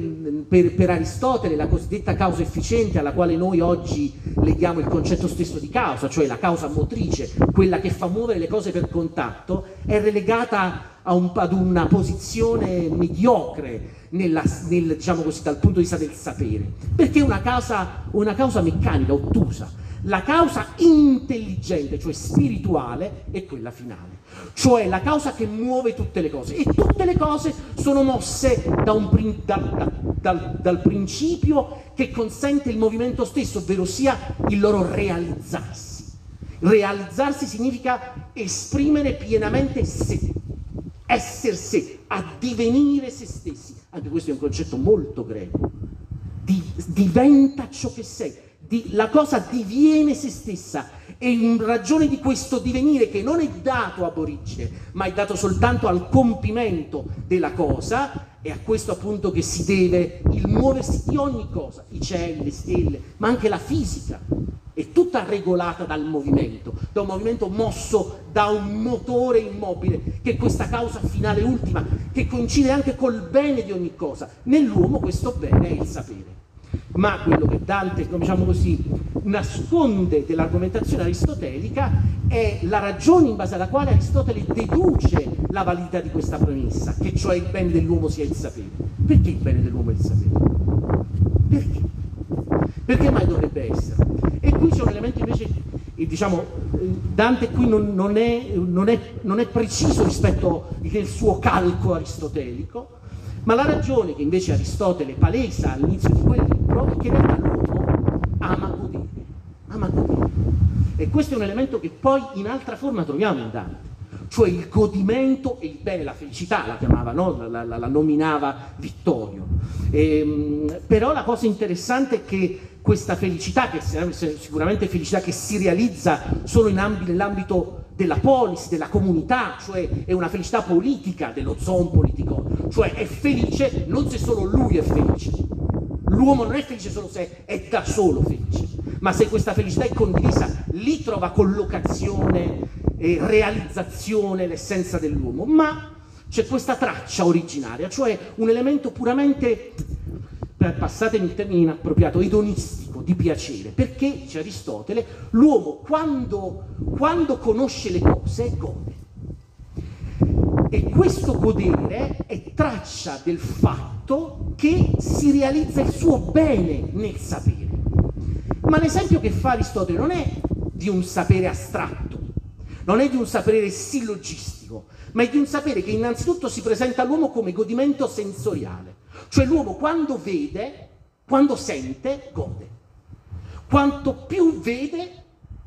Speaker 3: per, per, Aristotele la cosiddetta causa efficiente alla quale noi oggi leghiamo il concetto stesso di causa, cioè la causa motrice, quella che fa muovere le cose per contatto, è relegata un, ad una posizione mediocre nella, nel, diciamo così, dal punto di vista del sapere, perché è una causa, una causa meccanica, ottusa. La causa intelligente, cioè spirituale, è quella finale, cioè la causa che muove tutte le cose. E tutte le cose sono mosse da un, dal, dal, dal principio che consente il movimento stesso, ovvero sia il loro realizzarsi. Realizzarsi significa esprimere pienamente sé, essere sé, addivenire se stessi. Anche questo è un concetto molto greco. Di, diventa ciò che sei di, la cosa diviene se stessa. E in ragione di questo divenire che non è dato ab origine, ma è dato soltanto al compimento della cosa, è a questo appunto che si deve il muoversi di ogni cosa, i cieli, le stelle, ma anche la fisica, è tutta regolata dal movimento, da un movimento mosso da un motore immobile, che è questa causa finale ultima, che coincide anche col bene di ogni cosa. Nell'uomo questo bene è il sapere ma quello che Dante, diciamo così, nasconde dell'argomentazione aristotelica è la ragione in base alla quale Aristotele deduce la validità di questa premessa, che cioè il bene dell'uomo sia il sapere. Perché il bene dell'uomo è il sapere? Perché? Perché mai dovrebbe essere? E qui c'è un elemento invece diciamo, Dante qui non, non, è, non, è, non è preciso rispetto al suo calco aristotelico, ma la ragione che invece Aristotele palesa all'inizio di quel libro è che in realtà l'uomo ama godere, ama godere. E questo è un elemento che poi in altra forma troviamo in Dante cioè il godimento e il bene, la felicità la chiamava, no? la, la, la, nominava Vittorio. E, ehm, però la cosa interessante è che questa felicità, che sicuramente felicità che si realizza solo nell'ambito della polis, della comunità, cioè è una felicità politica, dello zon politico, cioè è felice non se solo lui è felice. L'uomo non è felice solo se è da solo felice, ma se questa felicità è condivisa, lì trova collocazione e realizzazione, l'essenza dell'uomo, ma c'è questa traccia originaria, cioè un elemento puramente, passatemi il termine inappropriato, edonistico, di piacere, perché, dice Aristotele, l'uomo quando, quando conosce le cose gode. E questo godere è traccia del fatto che si realizza il suo bene nel sapere. Ma l'esempio che fa Aristotele non è di un sapere astratto, non è di un sapere sillogistico, ma è di un sapere che innanzitutto si presenta all'uomo come godimento sensoriale. Cioè l'uomo quando vede, quando sente, gode. Quanto più vede,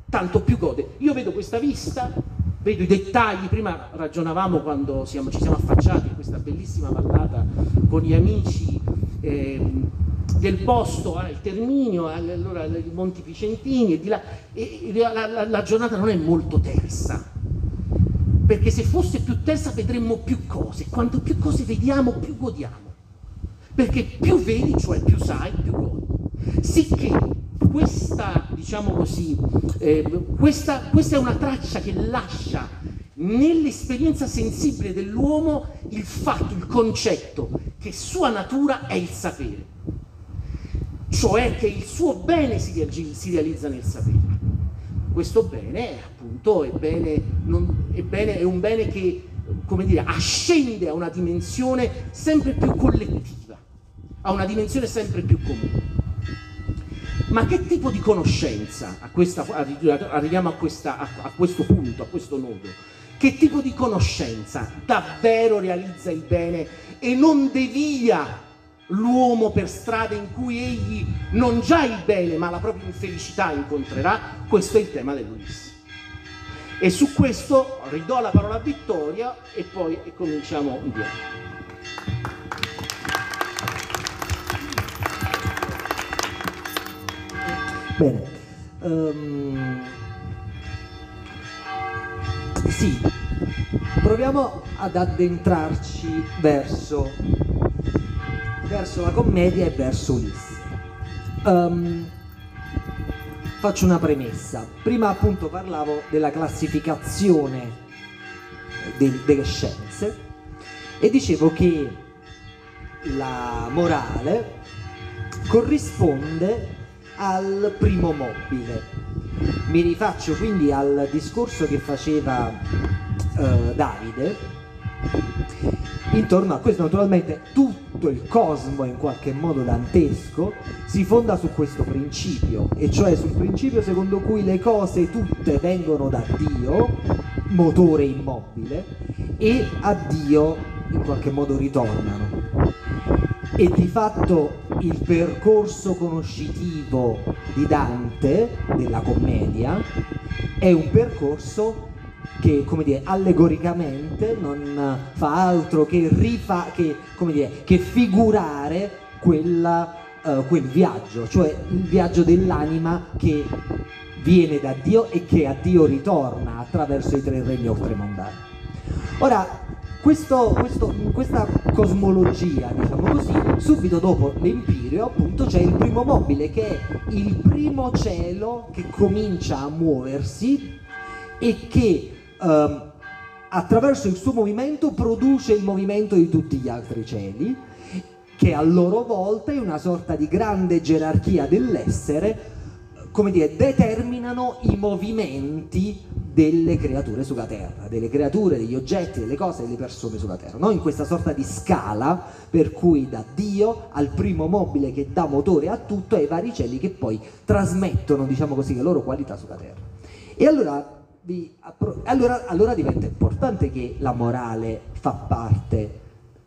Speaker 3: tanto più gode. Io vedo questa vista, vedo i dettagli, prima ragionavamo quando siamo, ci siamo affacciati in questa bellissima vallata con gli amici. Eh, del posto eh, il Terminio, allora i Monti Vicentini e là, e la, la, la giornata non è molto tersa, perché se fosse più tersa vedremmo più cose, quanto più cose vediamo più godiamo, perché più vedi, cioè più sai, più godi. Sicché questa, diciamo così, eh, questa, questa è una traccia che lascia nell'esperienza sensibile dell'uomo il fatto, il concetto che sua natura è il sapere cioè che il suo bene si, realizza nel sapere. Questo bene, appunto, è, bene, non, è, bene, è un bene che, come dire, ascende a una dimensione sempre più collettiva, a una dimensione sempre più comune. Ma che tipo di conoscenza, a questa, arriviamo a, questa, a questo punto, a questo nodo, che tipo di conoscenza davvero realizza il bene e non devia l'uomo per strade in cui egli non già il bene ma la propria infelicità incontrerà, questo è il tema dell'Ulisse. E su questo ridò la parola a Vittoria e poi cominciamo dialogo.
Speaker 2: Bene, um, sì, proviamo ad addentrarci verso verso la commedia e verso Ulisse. Um, faccio una premessa. Prima appunto parlavo della classificazione de- delle scienze e dicevo che la morale corrisponde al primo mobile. Mi rifaccio quindi al discorso che faceva uh, Davide intorno a questo naturalmente tutto il cosmo in qualche modo dantesco si fonda su questo principio e cioè sul principio secondo cui le cose tutte vengono da Dio motore immobile e a Dio in qualche modo ritornano e di fatto il percorso conoscitivo di Dante della commedia è un percorso che come dire, allegoricamente non fa altro che, rifa, che, dire, che figurare quella, uh, quel viaggio, cioè il viaggio dell'anima che viene da Dio e che a Dio ritorna attraverso i tre regni oltremondani. Ora, questo, questo, questa cosmologia, diciamo così, subito dopo l'Empirio appunto c'è il primo mobile che è il primo cielo che comincia a muoversi e che ehm, attraverso il suo movimento produce il movimento di tutti gli altri cieli, che a loro volta in una sorta di grande gerarchia dell'essere, come dire, determinano i movimenti delle creature sulla Terra, delle creature, degli oggetti, delle cose, delle persone sulla Terra, no? in questa sorta di scala per cui da Dio al primo mobile che dà motore a tutto ai vari cieli che poi trasmettono, diciamo così, le loro qualità sulla Terra. E allora, allora, allora diventa importante che la morale fa parte,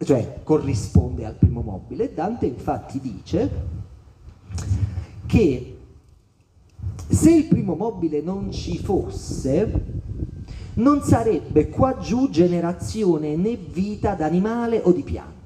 Speaker 2: cioè corrisponde al primo mobile. Dante infatti dice che se il primo mobile non ci fosse, non sarebbe qua giù generazione né vita d'animale o di pianta.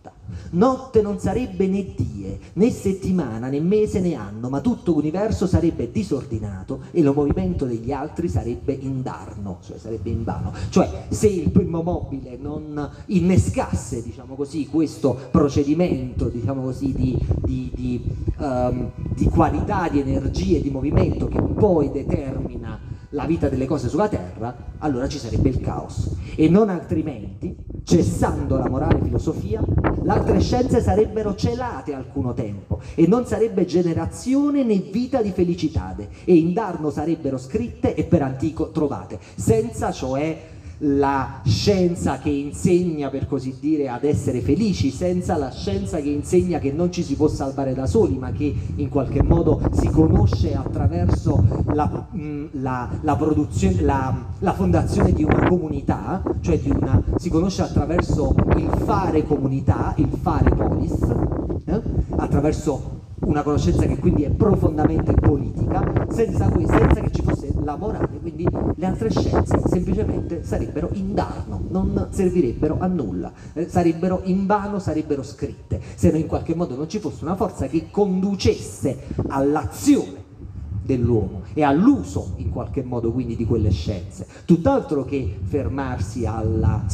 Speaker 2: Notte non sarebbe né die, né settimana, né mese, né anno, ma tutto l'universo sarebbe disordinato e il movimento degli altri sarebbe indarno, cioè sarebbe in vano. Cioè, se il primo mobile non innescasse, diciamo così, questo procedimento, diciamo così, di, di, di, um, di qualità, di energia e di movimento che poi determina la vita delle cose sulla terra, allora ci sarebbe il caos. E non altrimenti, cessando la morale filosofia, le altre scienze sarebbero celate alcuno tempo e non sarebbe generazione né vita di felicitade e in Darno sarebbero scritte e per antico trovate, senza cioè la scienza che insegna, per così dire, ad essere felici, senza la scienza che insegna che non ci si può salvare da soli, ma che in qualche modo si conosce attraverso la, mm, la, la, la fondazione di una comunità, cioè di una, si conosce attraverso il fare comunità, il fare polis, eh? attraverso una conoscenza che quindi è profondamente politica, senza, cui, senza che ci fosse la morale, quindi le altre scienze semplicemente sarebbero in darno, non servirebbero a nulla, eh, sarebbero in vano, sarebbero scritte, se in qualche modo non ci fosse una forza che conducesse all'azione dell'uomo e all'uso in qualche modo quindi di quelle scienze, tutt'altro che fermarsi alla,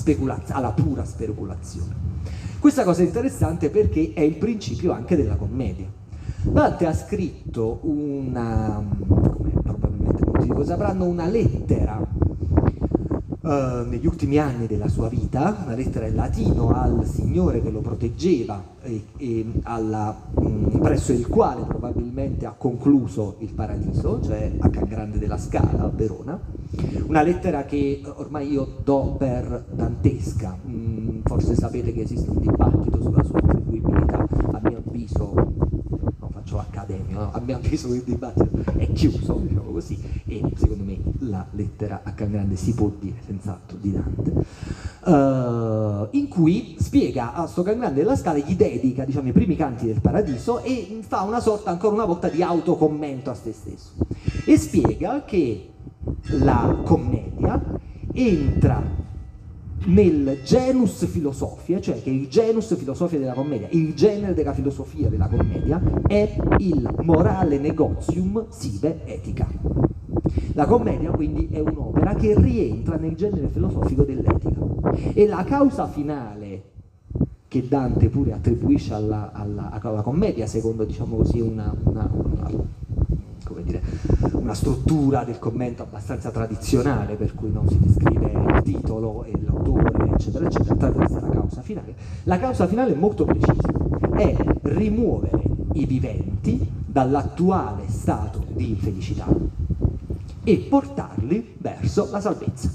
Speaker 2: alla pura speculazione. Questa cosa è interessante perché è il principio anche della commedia. Dante ha scritto una, come probabilmente molti di voi sapranno, una lettera uh, negli ultimi anni della sua vita, una lettera in latino al Signore che lo proteggeva e, e alla, mh, presso il quale probabilmente ha concluso il paradiso, cioè a Can Grande della Scala, a Verona. Una lettera che ormai io do per dantesca, mh, forse sapete che esiste un dibattito sulla sua attribuibilità, a mio avviso faccio accademico, no? abbiamo visto che il dibattito. È chiuso, diciamo così, e secondo me la lettera a Can Grande si può dire senz'altro di Dante, uh, in cui spiega a sto Can Grande della Scala, gli dedica diciamo, i primi canti del paradiso e fa una sorta ancora una volta di autocommento a se stesso. E spiega che la commedia entra nel genus filosofia, cioè che il genus filosofia della commedia, il genere della filosofia della commedia è il morale negozium sive etica. La commedia quindi è un'opera che rientra nel genere filosofico dell'etica e la causa finale che Dante pure attribuisce alla, alla, alla commedia, secondo diciamo così una, una, una dire, una struttura del commento abbastanza tradizionale per cui non si descrive il titolo e l'autore, eccetera, eccetera, attraverso la causa finale. La causa finale è molto precisa, è rimuovere i viventi dall'attuale stato di infelicità e portarli verso la salvezza.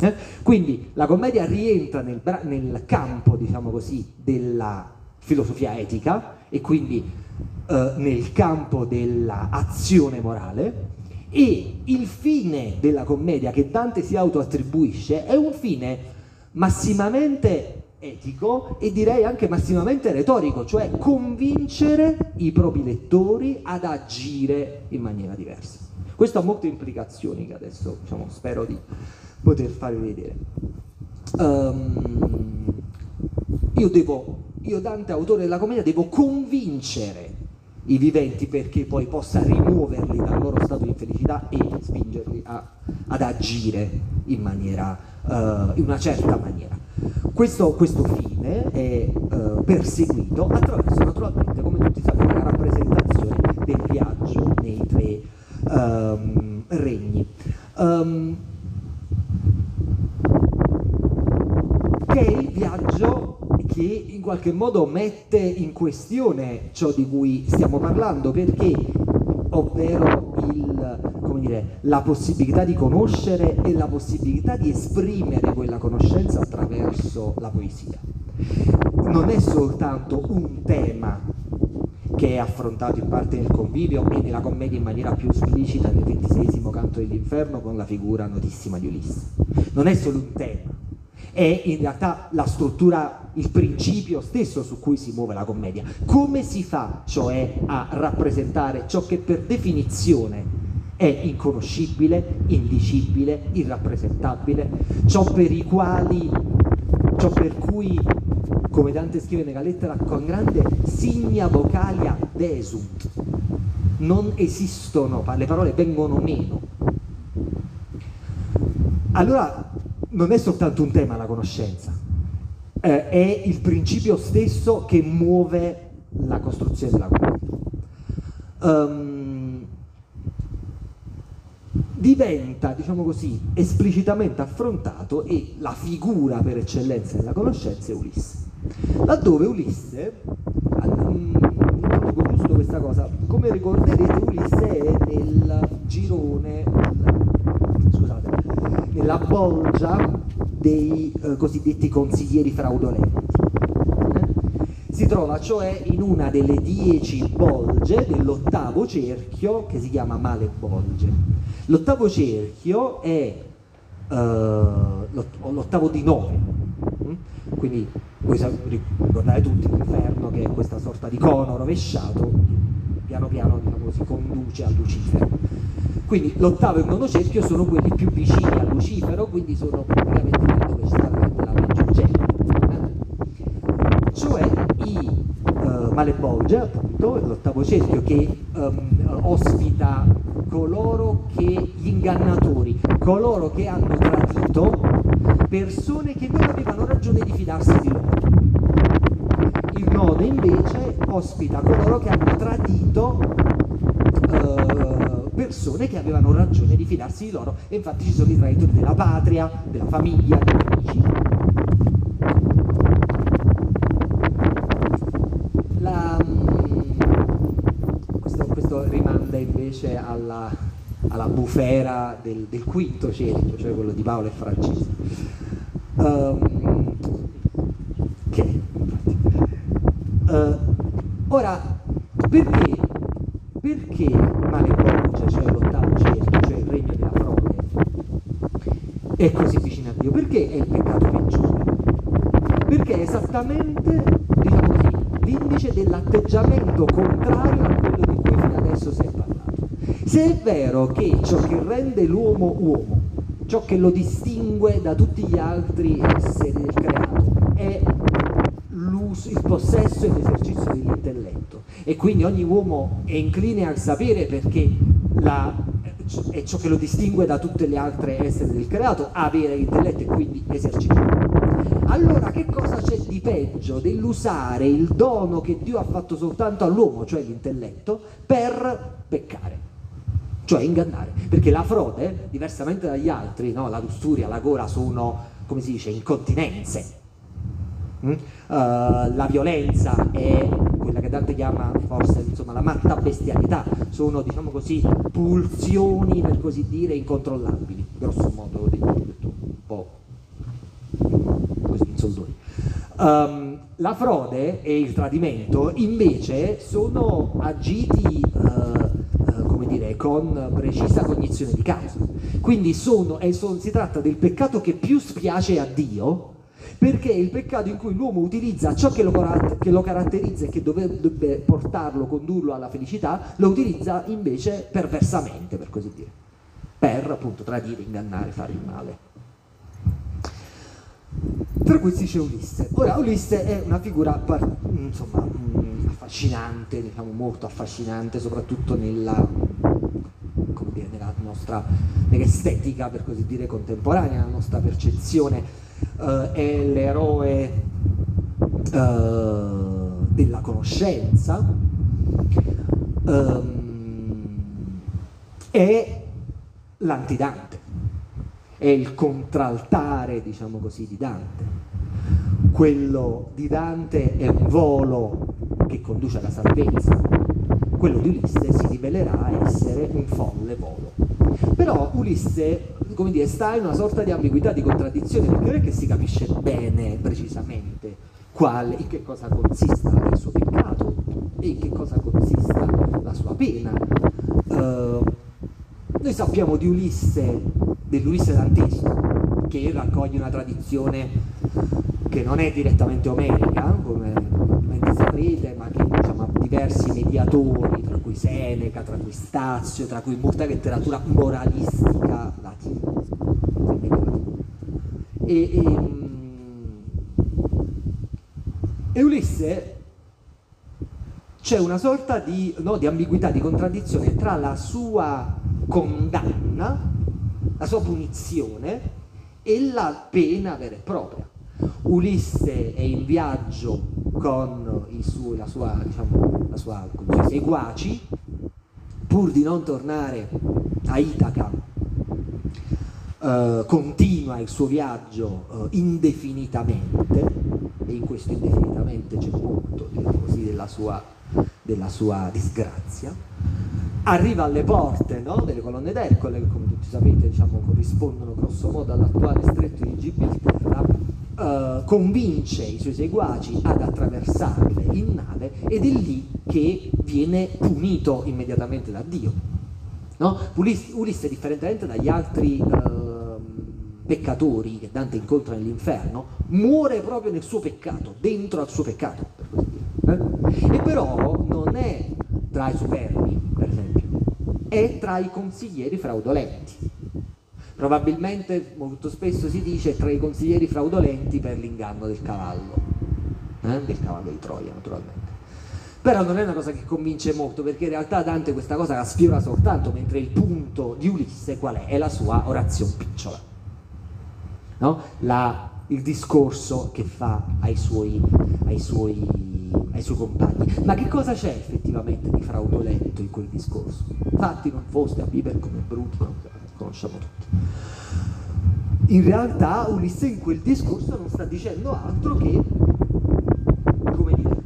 Speaker 2: Eh? Quindi la commedia rientra nel, nel campo, diciamo così, della filosofia etica e quindi eh, nel campo dell'azione morale e il fine della commedia che Dante si autoattribuisce è un fine massimamente etico e direi anche massimamente retorico, cioè convincere i propri lettori ad agire in maniera diversa. Questo ha molte implicazioni che adesso diciamo, spero di poter farvi vedere. Um, io devo, io Dante, autore della commedia, devo convincere i viventi perché poi possa rimuoverli dal loro stato di infelicità e spingerli a, ad agire in, maniera, uh, in una certa maniera. Questo, questo fine è uh, perseguito attraverso naturalmente, come tutti sapete, la rappresentazione del viaggio nei tre um, regni. Um, che è il viaggio che in qualche modo mette in questione ciò di cui stiamo parlando, perché ovvero il, dire, la possibilità di conoscere e la possibilità di esprimere quella conoscenza attraverso la poesia. Non è soltanto un tema che è affrontato in parte nel convivio e nella commedia in maniera più esplicita nel ventisesimo canto dell'inferno con la figura notissima di Ulisse. Non è solo un tema, è in realtà la struttura, il principio stesso su cui si muove la commedia. Come si fa, cioè, a rappresentare ciò che per definizione è inconoscibile, indicibile, irrappresentabile, ciò per i quali, ciò per cui, come Dante scrive nella lettera con grande signa vocalia desunt, non esistono, le parole vengono meno. Allora non è soltanto un tema la conoscenza, eh, è il principio stesso che muove la costruzione della commedia. Um, diventa, diciamo così, esplicitamente affrontato e la figura per eccellenza della conoscenza è Ulisse. Laddove Ulisse, dico giusto questa cosa, come ricorderete Ulisse è nel girone, scusate, nella bolgia dei eh, cosiddetti consiglieri fraudolenti. Eh? Si trova cioè in una delle dieci bolge dell'ottavo cerchio che si chiama Male Bolge. L'ottavo cerchio è uh, l'ottavo di nove, mm? quindi voi ricordate tutti l'inferno che è questa sorta di cono rovesciato, piano piano diciamo, si conduce a Lucifero quindi l'ottavo e il nono cerchio sono quelli più vicini a Lucifero, quindi sono praticamente lì dove sta la, Meggiugente. Eh? Cioè i uh, Malebolge, appunto, l'ottavo cerchio che um, ospita coloro che, gli ingannatori, coloro che hanno tradito persone che non avevano ragione di fidarsi di loro. Il nono invece ospita coloro che hanno tradito persone che avevano ragione di fidarsi di loro e infatti ci sono i traditori della patria, della famiglia, degli amici. La, mm, questo, questo, rimanda invece alla, alla bufera del, del, quinto cerchio, cioè quello di Paolo e Francesco. Um, uh, ora, perché perché male Borgia, cioè l'ottavo cerchio, cioè il regno della frode, è così vicino a Dio? Perché è il peccato peggiore? Perché è esattamente, diciamo così, l'indice dell'atteggiamento contrario a quello di cui fino adesso si è parlato. Se è vero che ciò che rende l'uomo uomo, ciò che lo distingue da tutti gli altri esseri del creato, è il possesso e l'esercizio dell'intelletto e quindi ogni uomo è incline al sapere perché la, è ciò che lo distingue da tutte le altre esseri del creato, avere l'intelletto e quindi esercitarlo. Allora che cosa c'è di peggio dell'usare il dono che Dio ha fatto soltanto all'uomo, cioè l'intelletto, per peccare? Cioè ingannare, perché la frode, diversamente dagli altri, no? la lussuria, la gola sono, come si dice, incontinenze, Uh, la violenza e quella che Dante chiama forse insomma, la matta bestialità, sono diciamo così pulsioni per così dire incontrollabili, grosso modo detto un po' così in soldoni. Um, la frode e il tradimento invece sono agiti uh, come dire, con precisa cognizione di causa. Quindi sono, son, si tratta del peccato che più spiace a Dio perché il peccato in cui l'uomo utilizza ciò che lo, che lo caratterizza e che dovrebbe portarlo, condurlo alla felicità, lo utilizza invece perversamente, per così dire, per appunto tradire, ingannare, fare il male. Tra questi c'è Ulisse. Ora, Ulisse è una figura insomma, mm, affascinante, diciamo molto affascinante, soprattutto nella, dire, nella nostra nell'estetica, per così dire, contemporanea, nella nostra percezione uh, è l'eroe uh, della conoscenza, um, è l'antidante, è il contraltare, diciamo così, di Dante. Quello di Dante è un volo che conduce alla salvezza, quello di Ulisse si rivelerà essere un folle volo. Però Ulisse, come dire, sta in una sorta di ambiguità, di contraddizione, perché non è che si capisce bene, precisamente, quale, in che cosa consista il suo peccato, e in che cosa consista la sua pena. Uh, noi sappiamo di Ulisse, dell'Ulisse dantesco, che raccoglie una tradizione che non è direttamente omerica, come saprete, ma che diciamo, ha diversi mediatori, tra cui Seneca, tra cui Stazio, tra cui molta letteratura moralistica. E, e, mm, e Ulisse c'è una sorta di, no, di ambiguità, di contraddizione tra la sua condanna, la sua punizione e la pena vera e propria. Ulisse è in viaggio con suoi, la sua, diciamo, la sua, seguaci, pur di non tornare a Itaca, eh, continua il suo viaggio eh, indefinitamente, e in questo indefinitamente c'è molto, così, della sua, della sua disgrazia arriva alle porte no, delle colonne d'Ercole, che come tutti sapete diciamo, corrispondono grosso modo all'attuale stretto di Gibilterra, eh, convince i suoi seguaci ad attraversarle in nave ed è lì che viene punito immediatamente da Dio. No? Ulisse, differentemente dagli altri eh, peccatori che Dante incontra nell'inferno, muore proprio nel suo peccato, dentro al suo peccato, per così dire. Eh? E però non è tra i superbi, per esempio, è tra i consiglieri fraudolenti. Probabilmente molto spesso si dice tra i consiglieri fraudolenti per l'inganno del cavallo, eh? del cavallo di Troia naturalmente. Però non è una cosa che convince molto, perché in realtà Dante questa cosa la sfiora soltanto, mentre il punto di Ulisse qual è? È la sua orazione picciola. No? La, il discorso che fa ai suoi, ai suoi ai suoi compagni. Ma che cosa c'è effettivamente di fraudolento in quel discorso? Infatti non foste a vivere come bruti, no? conosciamo tutti. In realtà Ulisse in quel discorso non sta dicendo altro che, come dire,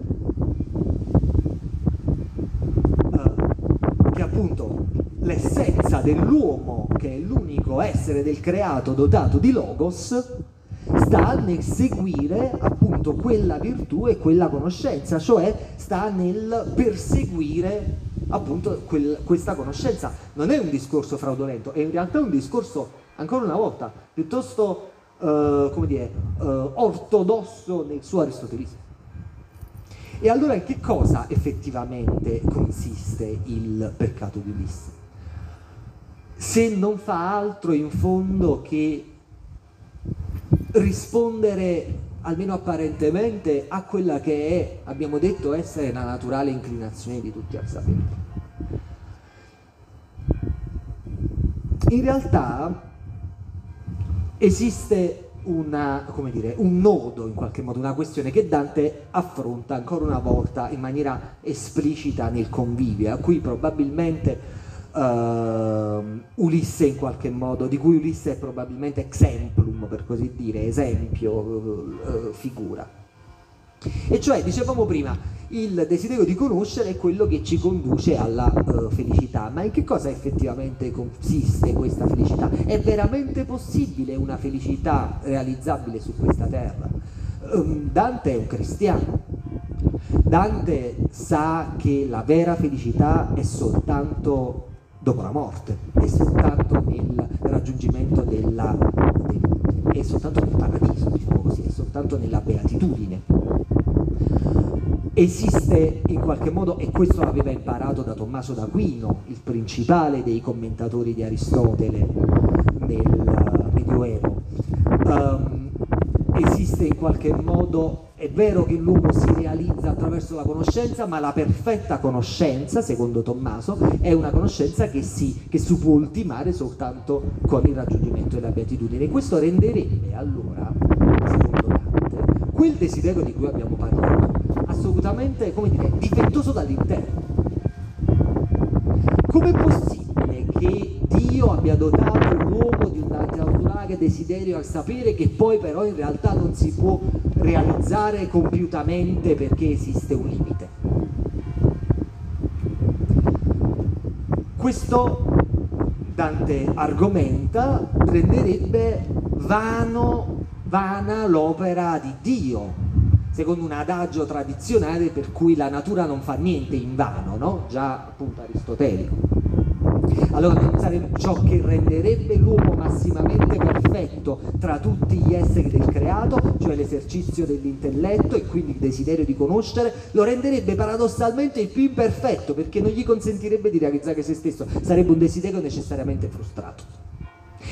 Speaker 2: uh, che appunto l'essenza dell'uomo, che è l'unico essere del creato dotato di logos, sta nel seguire appunto quella virtù e quella conoscenza, cioè sta nel perseguire appunto quel, questa conoscenza. Non è un discorso fraudolento, è in realtà un discorso, ancora una volta, piuttosto eh, come dire, eh, ortodosso nel suo aristotelismo. E allora in che cosa effettivamente consiste il peccato di Ulisse? Se non fa altro in fondo che rispondere almeno apparentemente a quella che è, abbiamo detto, essere la naturale inclinazione di tutti al sapere. In realtà esiste una, dire, un nodo, in qualche modo, una questione che Dante affronta ancora una volta in maniera esplicita nel convivio, a cui probabilmente uh, Ulisse in qualche modo, di cui Ulisse è probabilmente exemplum, per così dire, esempio, uh, figura. E cioè, dicevamo prima, il desiderio di conoscere è quello che ci conduce alla uh, felicità. Ma in che cosa effettivamente consiste questa felicità? È veramente possibile una felicità realizzabile su questa terra? Um, Dante è un cristiano. Dante sa che la vera felicità è soltanto dopo la morte, è soltanto nel raggiungimento della, del, è soltanto nel paradiso, diciamo così, è soltanto nella beatitudine. Esiste in qualche modo, e questo l'aveva imparato da Tommaso d'Aquino, il principale dei commentatori di Aristotele nel Medioevo, um, esiste in qualche modo è vero che l'uomo si realizza attraverso la conoscenza, ma la perfetta conoscenza, secondo Tommaso, è una conoscenza che si, che si può ultimare soltanto con il raggiungimento della beatitudine. E questo renderebbe allora, secondo Dante, quel desiderio di cui abbiamo parlato assolutamente, come dire, difettoso dall'interno. Com'è possibile che Dio abbia dotato l'uomo di un naturale desiderio al sapere che poi però in realtà non si può realizzare compiutamente perché esiste un limite. Questo Dante argomenta renderebbe vano, vana l'opera di Dio secondo un adagio tradizionale per cui la natura non fa niente in vano, no? già appunto aristotelico. Allora non sarebbe ciò che renderebbe l'uomo massimamente perfetto tra tutti gli esseri del creato, cioè l'esercizio dell'intelletto e quindi il desiderio di conoscere, lo renderebbe paradossalmente il più imperfetto perché non gli consentirebbe di realizzare se stesso, sarebbe un desiderio necessariamente frustrato.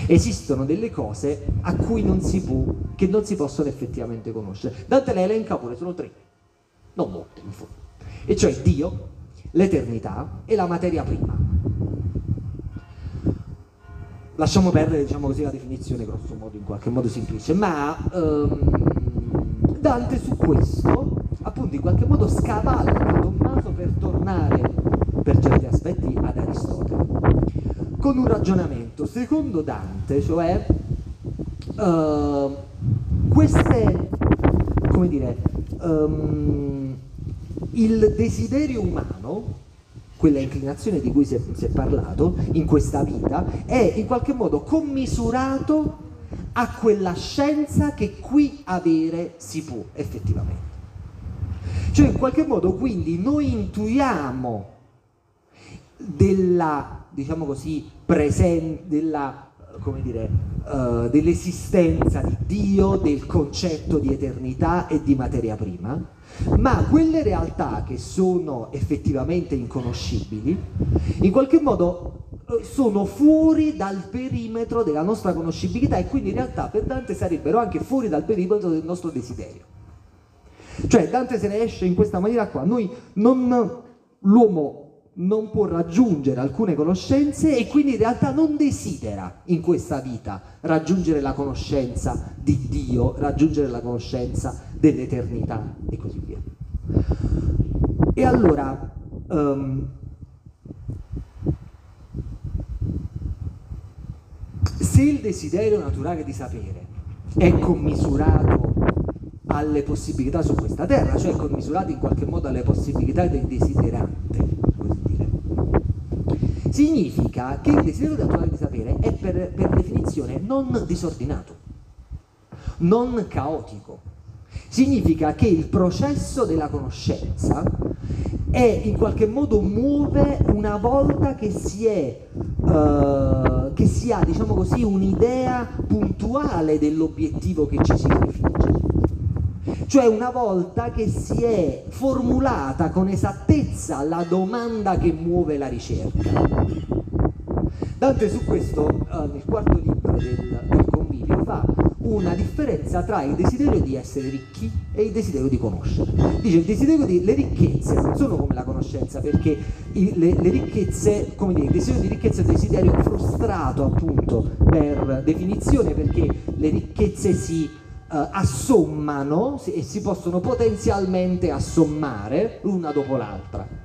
Speaker 2: Esistono delle cose a cui non si può, che non si possono effettivamente conoscere. Dante le elenca pure, sono tre, non molte in fondo, e cioè Dio, l'eternità e la materia prima. Lasciamo perdere, diciamo così, la definizione grosso modo, in qualche modo semplice, ma ehm, Dante su questo, appunto, in qualche modo scavalca Tommaso per tornare, per certi aspetti, ad Aristotele con un ragionamento. Secondo Dante, cioè, uh, queste, come dire, um, il desiderio umano, quella inclinazione di cui si è, si è parlato in questa vita, è in qualche modo commisurato a quella scienza che qui avere si può effettivamente. Cioè in qualche modo quindi noi intuiamo della diciamo così, presen- della, dire, uh, dell'esistenza di Dio, del concetto di eternità e di materia prima, ma quelle realtà che sono effettivamente inconoscibili, in qualche modo eh, sono fuori dal perimetro della nostra conoscibilità e quindi in realtà per Dante sarebbero anche fuori dal perimetro del nostro desiderio. Cioè Dante se ne esce in questa maniera qua, noi non, l'uomo non può raggiungere alcune conoscenze e quindi in realtà non desidera in questa vita raggiungere la conoscenza di Dio, raggiungere la conoscenza dell'eternità e così via. E allora, um, se il desiderio naturale di sapere è commisurato alle possibilità su questa terra, cioè commisurato in qualche modo alle possibilità del desiderante, significa che il desiderio naturale di sapere è per, per definizione non disordinato, non caotico. Significa che il processo della conoscenza è in qualche modo muove una volta che si, è, uh, che si ha, diciamo così, un'idea puntuale dell'obiettivo che ci si prefigge. Cioè una volta che si è formulata con esattezza la domanda che muove la ricerca. Dante su questo, eh, nel quarto libro del, del convivio, fa una differenza tra il desiderio di essere ricchi e il desiderio di conoscere. Dice il desiderio di le ricchezze non sono come la conoscenza, perché i, le, le, ricchezze, come dire, il desiderio di ricchezza è un desiderio frustrato appunto per definizione, perché le ricchezze si uh, assommano e si possono potenzialmente assommare l'una dopo l'altra.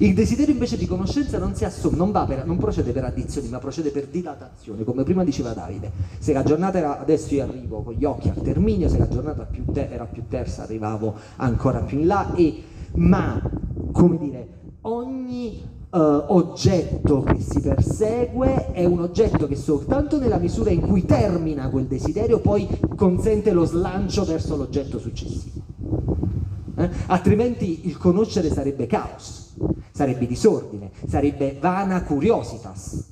Speaker 2: Il desiderio invece di conoscenza non, assomma, non, per, non, procede per addizioni, ma procede per dilatazione, come prima diceva Davide. Se la giornata era, adesso io arrivo con gli occhi al terminio, se la giornata più te, era più terza arrivavo ancora più in là, e, ma, come dire, ogni uh, oggetto che si persegue è un oggetto che soltanto nella misura in cui termina quel desiderio poi consente lo slancio verso l'oggetto successivo. Eh? Altrimenti il conoscere sarebbe caos, sarebbe disordine, sarebbe vana curiositas,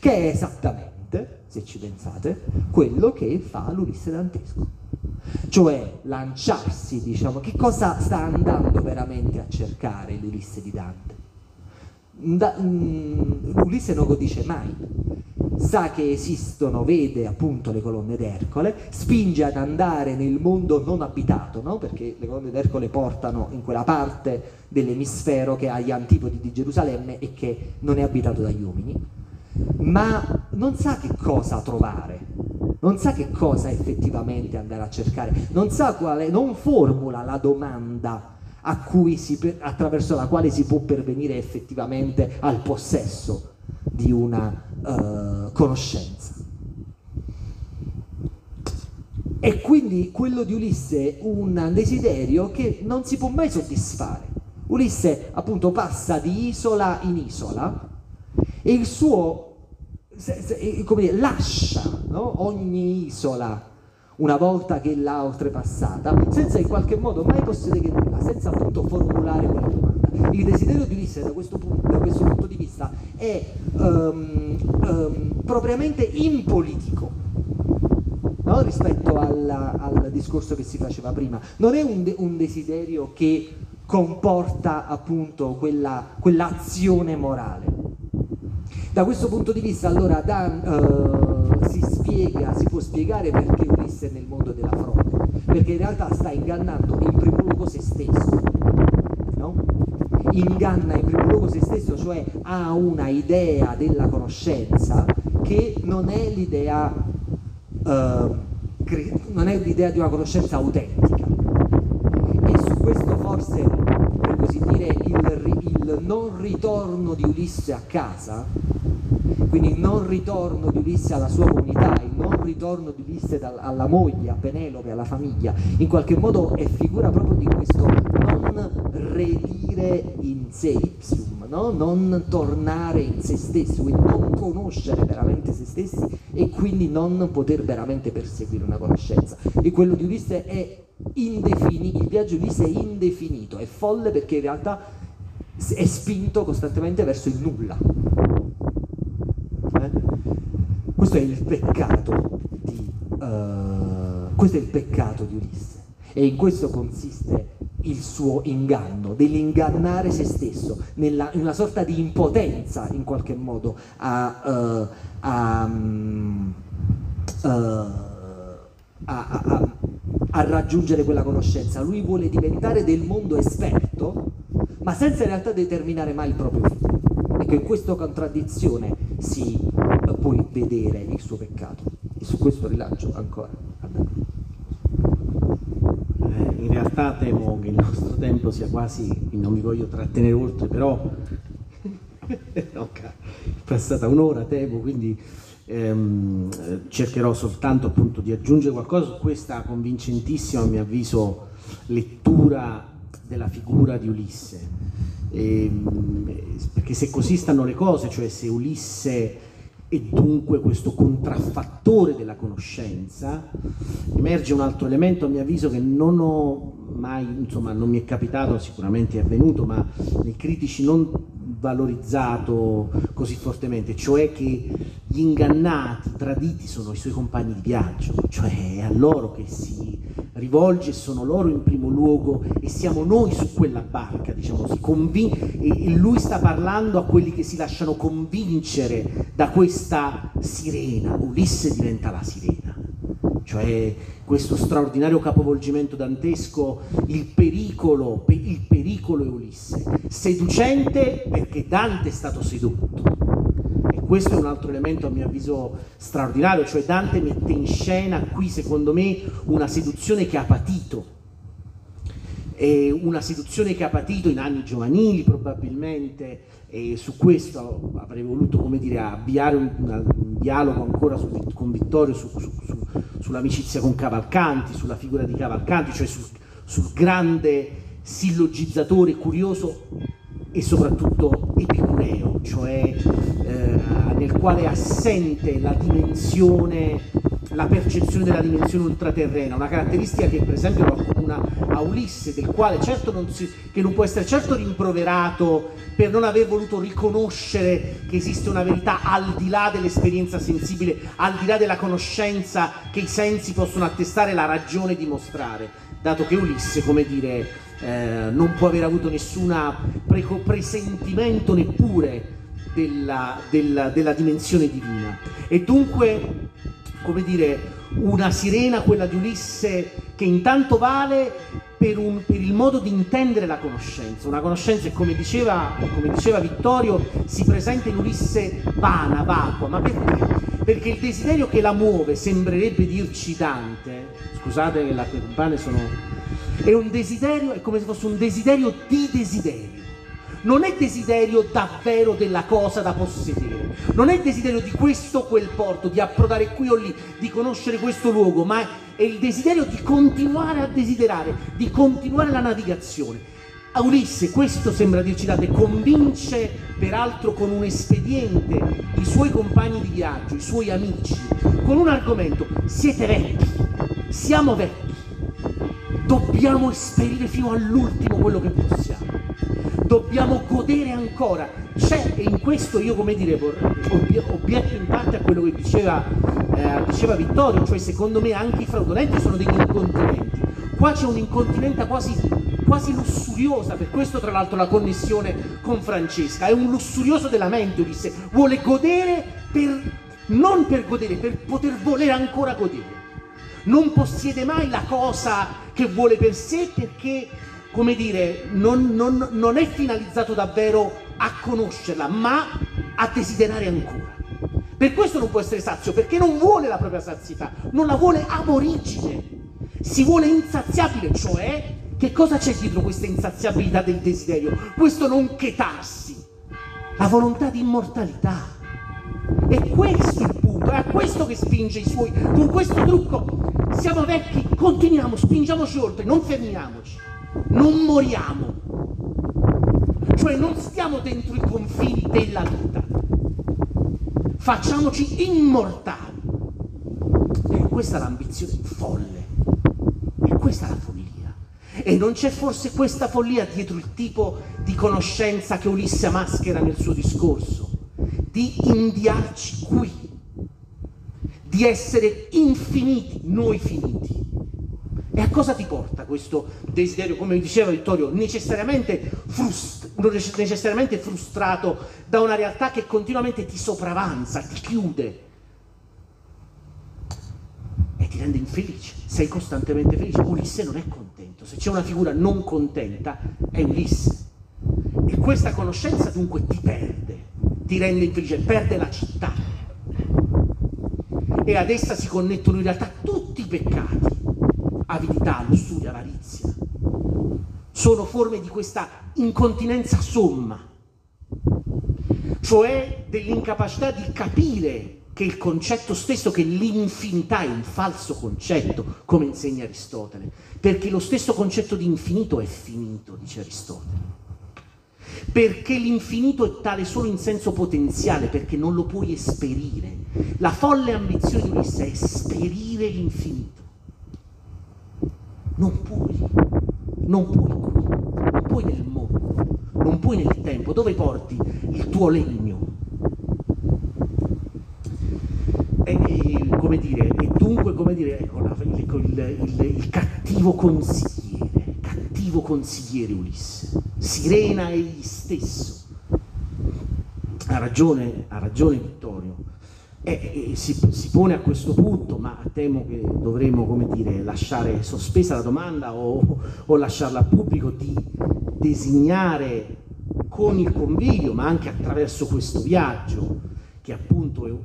Speaker 2: che è esattamente, se ci pensate, quello che fa l'Ulisse dantesco. Cioè lanciarsi, diciamo, che cosa sta andando veramente a cercare l'Ulisse di Dante? Da, um, Ulisse non lo dice mai, sa che esistono, vede appunto le colonne d'Ercole, spinge ad andare nel mondo non abitato, no? perché le colonne d'Ercole portano in quella parte dell'emisfero che ha gli antipodi di Gerusalemme e che non è abitato dagli uomini, ma non sa che cosa trovare, non sa che cosa effettivamente andare a cercare, non sa quale, non formula la domanda si, attraverso la quale si può pervenire effettivamente al possesso di una uh, conoscenza. E quindi quello di Ulisse è un desiderio che non si può mai soddisfare. Ulisse appunto passa di isola in isola e il suo, come dire, lascia no? ogni isola una volta che l'ha oltrepassata, senza in qualche modo mai possedere nulla, senza appunto formulare quella domanda. Il desiderio di Ulisse da questo punto, da questo punto di vista è um, um, propriamente impolitico no? rispetto alla, al discorso che si faceva prima. Non è un, de- un desiderio che comporta appunto quella, quell'azione morale. Da questo punto di vista allora Dan, uh, si spiega, si può spiegare perché È nel mondo della frode, perché in realtà sta ingannando in primo luogo se stesso, no? inganna in primo luogo se stesso, cioè ha una idea della conoscenza che non è l'idea, uh, non è l'idea di una conoscenza autentica. E su questo forse, per così dire, il, il non ritorno di Ulisse a casa quindi il non ritorno di Ulisse alla sua comunità, il non ritorno di Ulisse alla moglie, a Penelope, alla famiglia, in qualche modo è figura proprio di questo non redire in sé ipsium, no? non tornare in se stesso, quindi non conoscere veramente se stessi e quindi non poter veramente perseguire una conoscenza. E quello di Ulisse è indefinito, il viaggio di Ulisse è indefinito, è folle perché in realtà è spinto costantemente verso il nulla questo è il peccato di, uh, questo è il peccato di Ulisse e in questo consiste il suo inganno, dell'ingannare se stesso, nella, in una sorta di impotenza in qualche modo a, uh, a, um, uh, a, a, raggiungere quella conoscenza. Lui vuole diventare del mondo esperto, ma senza in realtà determinare mai il proprio fine. Ecco, in questa contraddizione si vedere il suo peccato. E su questo rilancio ancora.
Speaker 3: Eh, in realtà temo che il nostro tempo sia quasi, non mi voglio trattenere oltre, però (laughs) no, è passata un'ora, temo, quindi ehm, cercherò soltanto appunto di aggiungere qualcosa su questa convincentissima, a mio avviso, lettura della figura di Ulisse. E, ehm, perché se così stanno le cose, cioè se Ulisse è dunque questo contraffattore della conoscenza, emerge un altro elemento a mio avviso che non ho mai, insomma non mi è capitato, sicuramente è avvenuto, ma nei critici non valorizzato così fortemente, cioè che gli ingannati, i traditi sono i suoi compagni di viaggio, cioè è a loro che si rivolge, sono loro in primo luogo e siamo noi su quella barca, diciamo, si convin- e lui sta parlando a quelli che si lasciano convincere da questa sirena, Ulisse diventa la sirena, cioè questo straordinario capovolgimento dantesco, il pericolo, il pericolo è Ulisse, seducente perché Dante è stato sedotto. E questo è un altro elemento a mio avviso straordinario, cioè Dante mette in scena qui secondo me una seduzione che ha patito, e una seduzione che ha patito in anni giovanili probabilmente e su questo avrei voluto come dire, avviare un, un dialogo ancora su, con Vittorio su, su, sull'amicizia con Cavalcanti, sulla figura di Cavalcanti, cioè sul, sul grande sillogizzatore curioso e soprattutto epicureo, cioè eh, nel quale è assente la dimensione, la percezione della dimensione ultraterrena, una caratteristica che per esempio lo accomuna a Ulisse, del quale certo non si, che non può essere certo rimproverato per non aver voluto riconoscere che esiste una verità al di là dell'esperienza sensibile, al di là della conoscenza che i sensi possono attestare la ragione dimostrare, dato che Ulisse, come dire, eh, non può aver avuto nessun presentimento neppure della, della, della dimensione divina. E dunque, come dire, una sirena, quella di Ulisse, che intanto vale per, un, per, il modo di intendere la conoscenza. Una conoscenza che, come diceva, come diceva Vittorio, si presenta in Ulisse vana, vacua. Ma perché? Perché il desiderio che la muove, sembrerebbe dirci Dante, scusate che le campane sono... È un desiderio, è come se fosse un desiderio di desiderio non è desiderio davvero della cosa da possedere, non è desiderio di questo o quel porto, di approdare qui o lì, di conoscere questo luogo, ma è il desiderio di continuare a desiderare, di continuare la navigazione. A Ulisse questo sembra dirci date, convince peraltro con un espediente i suoi compagni di viaggio, i suoi amici, con un argomento, siete vecchi, siamo vecchi, dobbiamo esperire fino all'ultimo quello che possiamo, dobbiamo godere ancora. C'è, e in questo io, come dire, obietto in parte a quello che diceva, eh, diceva Vittorio, cioè secondo me anche i fraudolenti sono degli incontinenti. Qua c'è un'incontinenza quasi, quasi lussuriosa, per questo tra l'altro la connessione con Francesca, è un lussurioso della mente, Ulisse, vuole godere per, non per godere, per poter volere ancora godere. Non possiede mai la cosa che vuole per sé perché, come dire, non, non, non è finalizzato davvero a conoscerla, ma a desiderare ancora. Per questo non può essere sazio, perché non vuole la propria sazietà, non la vuole ab origine, si vuole insaziabile, cioè che cosa c'è dietro questa insaziabilità del desiderio? Questo non chetarsi, la volontà di immortalità. E questo è il punto, è a questo che spinge i suoi, con questo trucco siamo vecchi, continuiamo, spingiamoci oltre, non fermiamoci, non moriamo. Cioè non stiamo dentro i confini della vita, facciamoci immortali. E questa è l'ambizione folle, e questa è la follia. E non c'è forse questa follia dietro il tipo di conoscenza che Ulisse maschera nel suo discorso, di inviarci qui. Di essere infiniti, noi finiti. E a cosa ti porta questo desiderio, come diceva Vittorio, necessariamente, frust- necessariamente frustrato da una realtà che continuamente ti sopravanza, ti chiude rende infelice? Sei costantemente felice. Ulisse non è contento. Se c'è una figura non contenta, è Ulisse. E questa conoscenza dunque ti perde, ti rende infelice, perde la città e ad essa si connettono in realtà tutti i peccati, avidità, lussuria, avarizia. Sono forme di questa incontinenza somma, cioè dell'incapacità di capire che il concetto stesso, che l'infinità è un falso concetto, come insegna Aristotele, perché lo stesso concetto di infinito è finito, dice Aristotele perché l'infinito è tale solo in senso potenziale, perché non lo puoi esperire. La folle ambizione di Ulisse è esperire l'infinito. Non puoi, non puoi qui, non puoi nel mondo, non puoi nel tempo. Dove porti il tuo legno? E, e come dire, e dunque, come dire, ecco, il, il, il, il cattivo consigliere, cattivo consigliere Ulisse sirena egli stesso. Ha ragione, ha ragione Vittorio. E, e si, si, pone a questo punto, ma temo che dovremmo come dire, lasciare sospesa la domanda o, o lasciarla al pubblico di designare con il convivio, ma anche attraverso questo viaggio, che appunto è, eh,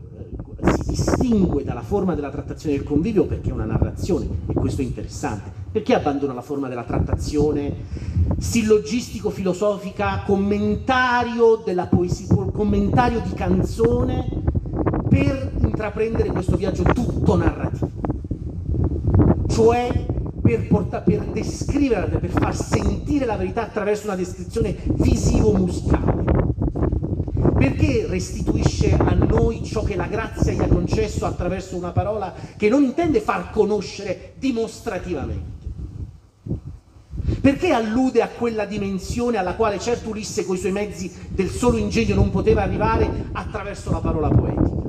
Speaker 3: si distingue dalla forma della trattazione del convivio perché è una narrazione, e questo è interessante. Perché abbandona la forma della trattazione sillogistico-filosofica, commentario della poesia, commentario di canzone per intraprendere questo viaggio tutto narrativo, cioè per, porta, per descrivere, per far sentire la verità attraverso una descrizione visivo-musicale. Perché restituisce a noi ciò che la grazia gli ha concesso attraverso una parola che non intende far conoscere dimostrativamente? Perché allude a quella dimensione alla quale certo Ulisse con i suoi mezzi del solo ingegno non poteva arrivare attraverso la parola poetica?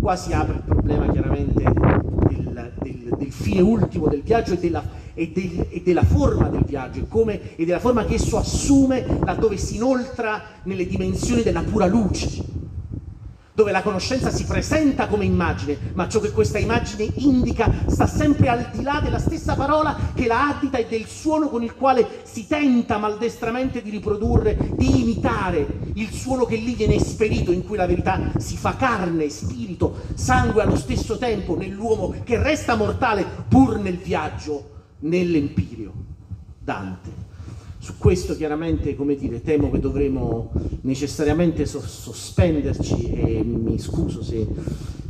Speaker 3: Qua si apre il problema chiaramente del, del, del fine ultimo del viaggio e della, e, del, e della forma del viaggio e, come, e della forma che esso assume laddove si inoltra nelle dimensioni della pura luce dove la conoscenza si presenta come immagine, ma ciò che questa immagine indica sta sempre al di là della stessa parola che la addita e del suono con il quale si tenta maldestramente di riprodurre, di imitare il suono che lì viene esperito, in cui la verità si fa carne, spirito, sangue allo stesso tempo nell'uomo che resta mortale pur nel viaggio, nell'empirio. Dante. Su questo chiaramente, come dire, temo che dovremo necessariamente sospenderci e mi scuso se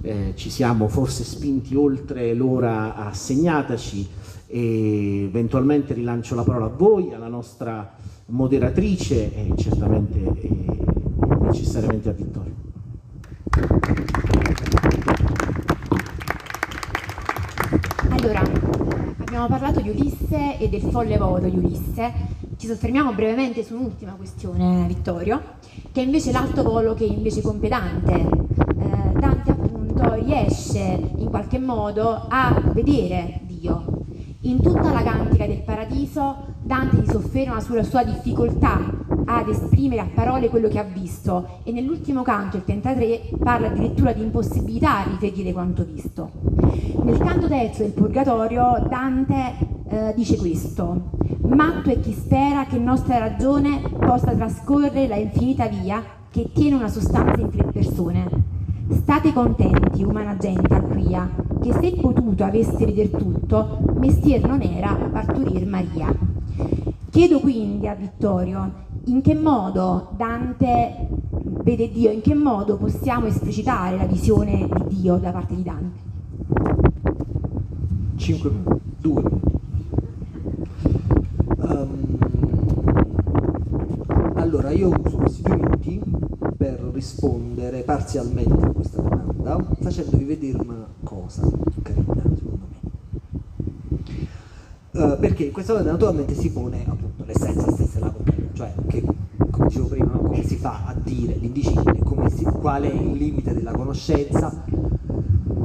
Speaker 3: eh, ci siamo forse spinti oltre l'ora assegnataci e eventualmente rilancio la parola a voi, alla nostra moderatrice e certamente e necessariamente a Vittorio.
Speaker 1: Allora, abbiamo parlato di Ulisse e del folle volo di Ulisse. Ci soffermiamo brevemente su un'ultima questione, Vittorio, che è invece l'alto volo che invece compie Dante. Eh, Dante appunto riesce in qualche modo a vedere Dio. In tutta la cantica del paradiso Dante si sofferma sulla sua difficoltà ad esprimere a parole quello che ha visto e nell'ultimo canto, il 33, parla addirittura di impossibilità a riferire quanto visto. Nel canto terzo del Purgatorio Dante eh, dice questo, matto è chi spera che nostra ragione possa trascorrere la infinita via che tiene una sostanza in tre persone. State contenti, umana gente acquia, che se potuto aveste veder tutto, mestier non era parturir Maria. Chiedo quindi a Vittorio in che modo Dante vede Dio, in che modo possiamo esplicitare la visione di Dio da parte di Dante?
Speaker 2: 5 minuti, 2 minuti. Um, allora, io uso questi due minuti per rispondere parzialmente a questa domanda, facendovi vedere una cosa carina, secondo me. Uh, perché questa domanda naturalmente si pone appunto l'essenza stessa cioè che, come dicevo prima, no? come si fa a dire l'indicibile, si, qual è il limite della conoscenza,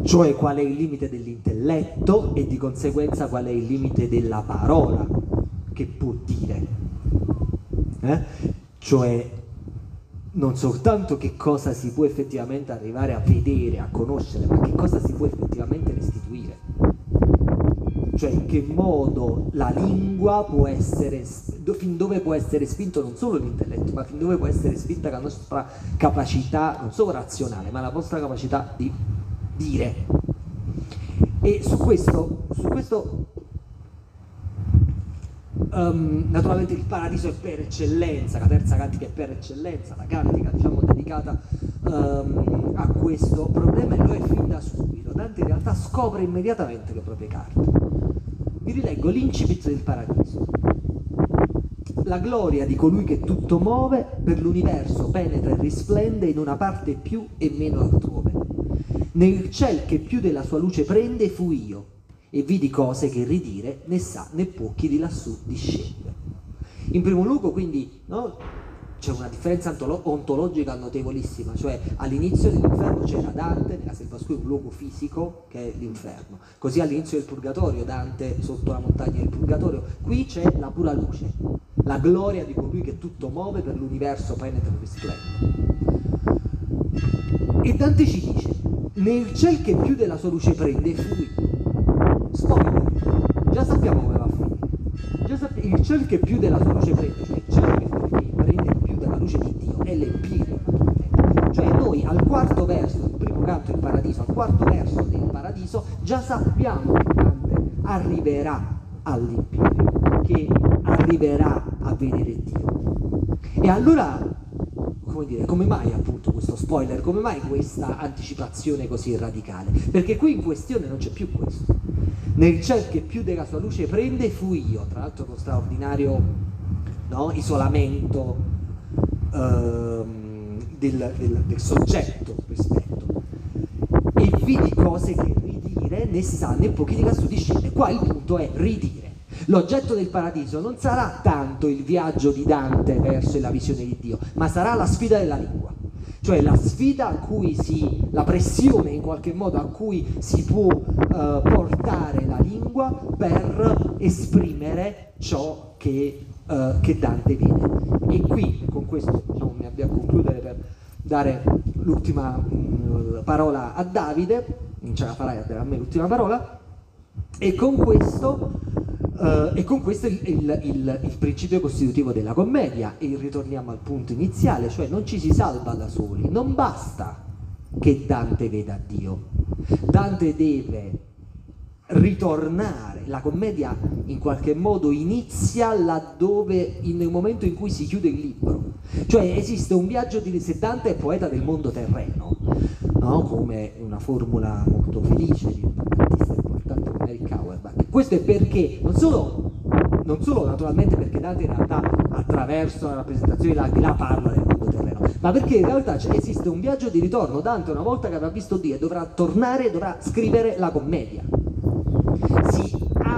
Speaker 2: cioè qual è il limite dell'intelletto e di conseguenza qual è il limite della parola che può dire. Eh? Cioè non soltanto che cosa si può effettivamente arrivare a vedere, a conoscere, ma che cosa si può effettivamente restituire. Cioè in che modo la lingua può essere, fin dove può essere spinto non solo l'intelletto, ma fin dove può essere spinta la nostra capacità, non solo razionale, ma la nostra capacità di dire. E su questo, su questo um, naturalmente il paradiso è per eccellenza, la terza cantica è per eccellenza, la cantica diciamo dedicata um, a questo problema e lo è fin da subito. Dante in realtà scopre immediatamente le proprie carte. Vi rileggo l'incipit del paradiso. La gloria di colui che tutto muove per l'universo penetra e risplende in una parte più e meno altrove nel ciel che più della sua luce prende fu io, e vidi cose che ridire né sa né può chi di lassù discende. In primo luogo, quindi, no, c'è una differenza ontologica notevolissima, cioè all'inizio dell'inferno c'era Dante, nella selva scura un luogo fisico che è l'inferno, così all'inizio del purgatorio Dante sotto la montagna del purgatorio, qui c'è la pura luce, la gloria di colui che tutto muove per l'universo penetra e risplende. E Dante ci dice, nel ciel che più della sua luce prende fui. Spoiler, già sappiamo come va a finire. Già sappi- il ciel che più della sua luce prende, cioè il cielo luce di Dio, è l'empiro. Cioè noi al quarto verso del primo canto del paradiso, al quarto verso del paradiso, già sappiamo che Dante arriverà all'empiro, che arriverà a vedere Dio. E allora come dire, come mai appunto questo spoiler, come mai questa anticipazione così radicale? Perché qui in questione non c'è più questo. Nel ciel che più della sua luce prende fu io, tra l'altro con straordinario no, isolamento ehm, del, del, del, soggetto rispetto. E vidi cose che ridire né sa né può chi di lassù discende. Qua il punto è ridire. L'oggetto del paradiso non sarà tanto il viaggio di Dante verso la visione di Dio, ma sarà la sfida della lingua. Cioè la sfida a cui si, la pressione in qualche modo a cui si può uh, portare la lingua per esprimere ciò che, uh, che Dante vede. E qui, con questo diciamo, mi avvio a concludere per dare l'ultima mh, parola a Davide, non ce la farai a dare a me l'ultima parola, e con questo Uh, e con questo il, il, il, il, principio costitutivo della commedia. E ritorniamo al punto iniziale, cioè non ci si salva da soli, non basta che Dante veda Dio, Dante deve ritornare, la commedia in qualche modo inizia laddove, nel momento in cui si chiude il libro, cioè esiste un viaggio di se Dante è poeta del mondo terreno, no? come una formula molto felice di un artista importante come Eric Auerbach. Questo è perché, non solo, non solo naturalmente perché Dante in realtà attraverso la rappresentazione dell'aldilà parla del mondo terreno, ma perché in realtà esiste un viaggio di ritorno. Dante una volta che avrà visto Dio dovrà tornare e dovrà scrivere la commedia.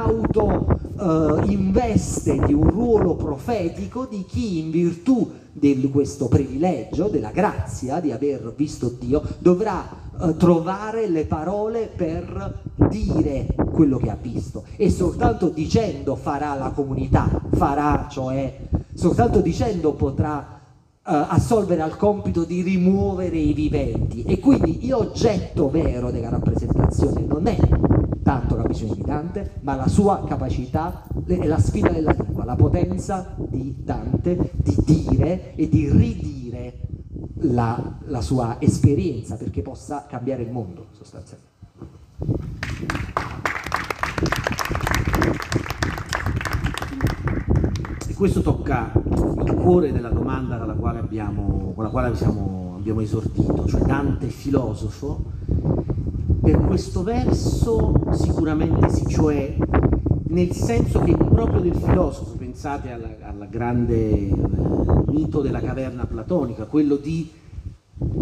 Speaker 2: Auto eh, investe di un ruolo profetico di chi in virtù di questo privilegio, della grazia di aver visto Dio, dovrà eh, trovare le parole per dire quello che ha visto. E soltanto dicendo farà la comunità, farà, cioè soltanto dicendo potrà Uh, assolvere al compito di rimuovere i viventi. E quindi l'oggetto vero della rappresentazione non è tanto la visione di Dante, ma la sua capacità e la sfida della lingua, la potenza di Dante di dire e di ridire la, la sua esperienza perché possa cambiare il mondo sostanzialmente.
Speaker 3: E questo tocca il cuore della domanda con la quale abbiamo, con la quale siamo, abbiamo esordito, cioè Dante filosofo per questo verso sicuramente sì, cioè nel senso che proprio del filosofo, pensate al grande eh, mito della caverna platonica, quello di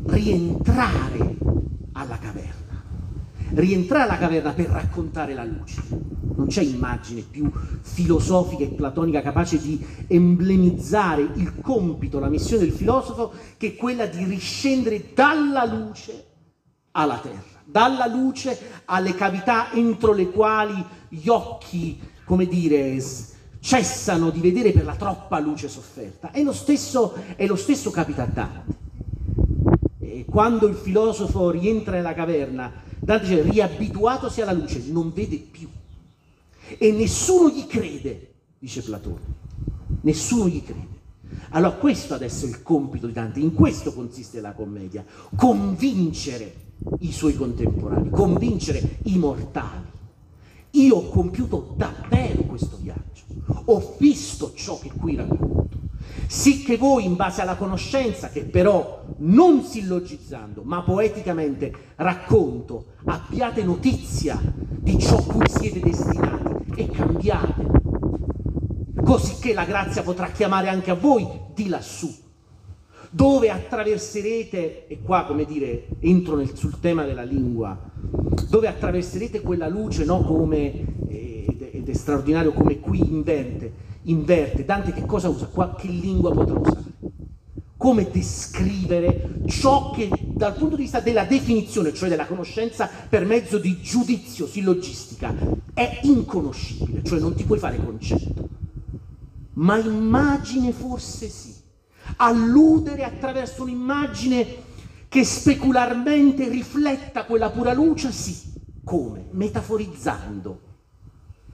Speaker 3: rientrare alla caverna, rientrare alla caverna per raccontare la luce. Non c'è immagine più filosofica e platonica capace di emblemizzare il compito, la missione del filosofo, che quella di riscendere dalla luce alla terra dalla luce alle cavità entro le quali gli occhi, come dire, cessano di vedere per la troppa luce sofferta. È lo stesso, è lo stesso capita a Dante. E quando il filosofo rientra nella caverna, Dante dice, riabituatosi alla luce, non vede più. E nessuno gli crede, dice Platone. Nessuno gli crede. Allora questo adesso è il compito di Dante, in questo consiste la commedia, convincere i suoi contemporanei, convincere i mortali. Io ho compiuto davvero questo viaggio, ho visto ciò che qui racconto, sì che voi in base alla conoscenza, che però non sillogizzando, ma poeticamente racconto, abbiate notizia di ciò cui siete destinati e cambiate, così che la grazia potrà chiamare anche a voi di lassù dove attraverserete, e qua come dire entro nel, sul tema della lingua, dove attraverserete quella luce no, come, ed, ed è straordinario come qui inverte, inverte. Dante che cosa usa? Qua, che lingua potrà usare? Come descrivere ciò che dal punto di vista della definizione, cioè della conoscenza per mezzo di giudizio sillogistica, è inconoscibile, cioè non ti puoi fare concetto. Ma immagine forse sì alludere attraverso un'immagine che specularmente rifletta quella pura luce? Sì. Come? Metaforizzando.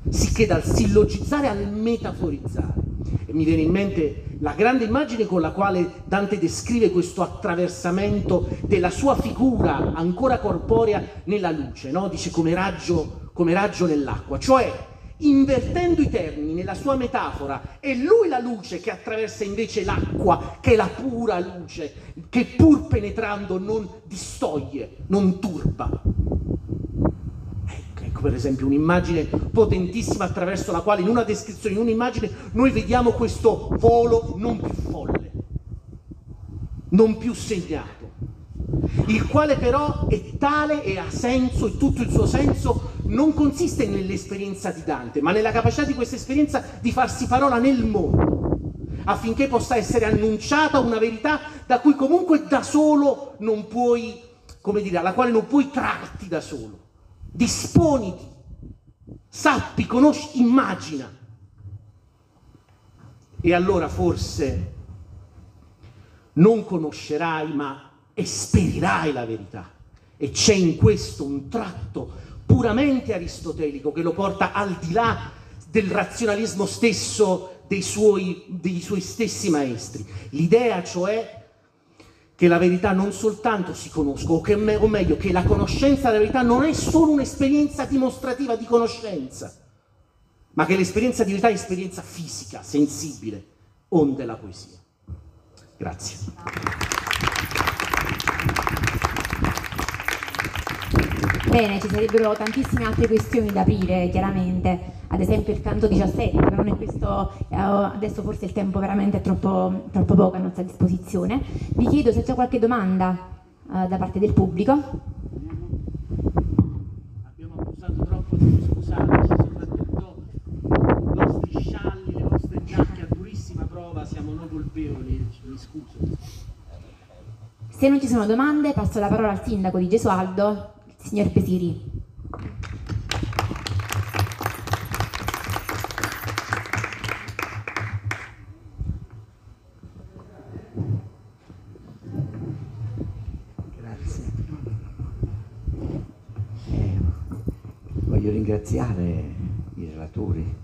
Speaker 3: Sicché dal sillogizzare al metaforizzare. E mi viene in mente la grande immagine con la quale Dante descrive questo attraversamento della sua figura ancora corporea nella luce, no? dice come raggio, come raggio nell'acqua, cioè invertendo i termini nella sua metafora, è lui la luce che attraversa invece l'acqua, che è la pura luce, che pur penetrando non distoglie, non turba. Ecco, ecco per esempio un'immagine potentissima attraverso la quale in una descrizione, in un'immagine, noi vediamo questo volo non più folle, non più segnato il quale però è tale e ha senso e tutto il suo senso non consiste nell'esperienza di Dante, ma nella capacità di questa esperienza di farsi parola nel mondo, affinché possa essere annunciata una verità da cui comunque da solo non puoi, come dire, alla quale non puoi trarti da solo. Disponiti, sappi, conosci, immagina. E allora forse non conoscerai, ma esperirai la verità. E c'è in questo un tratto puramente aristotelico che lo porta al di là del razionalismo stesso dei suoi, dei suoi stessi maestri. L'idea cioè che la verità non soltanto si conosca, o, che, o meglio, che la conoscenza della verità non è solo un'esperienza dimostrativa di conoscenza, ma che l'esperienza di verità è esperienza fisica, sensibile, onde la poesia. Grazie.
Speaker 1: Bene, ci sarebbero tantissime altre questioni da aprire, chiaramente, ad esempio il canto 17, però non è questo, eh, adesso forse il tempo veramente è troppo, troppo, poco a nostra disposizione. Vi chiedo se c'è qualche domanda eh, da parte del pubblico.
Speaker 3: Abbiamo abusato troppo di scusarci, soprattutto i vostri scialli, le vostre giacche a durissima prova, siamo noi colpevoli, mi scuso.
Speaker 1: Se non ci sono domande passo la parola al sindaco di Gesualdo signor Pesiri.
Speaker 4: Grazie. Eh, voglio ringraziare i relatori,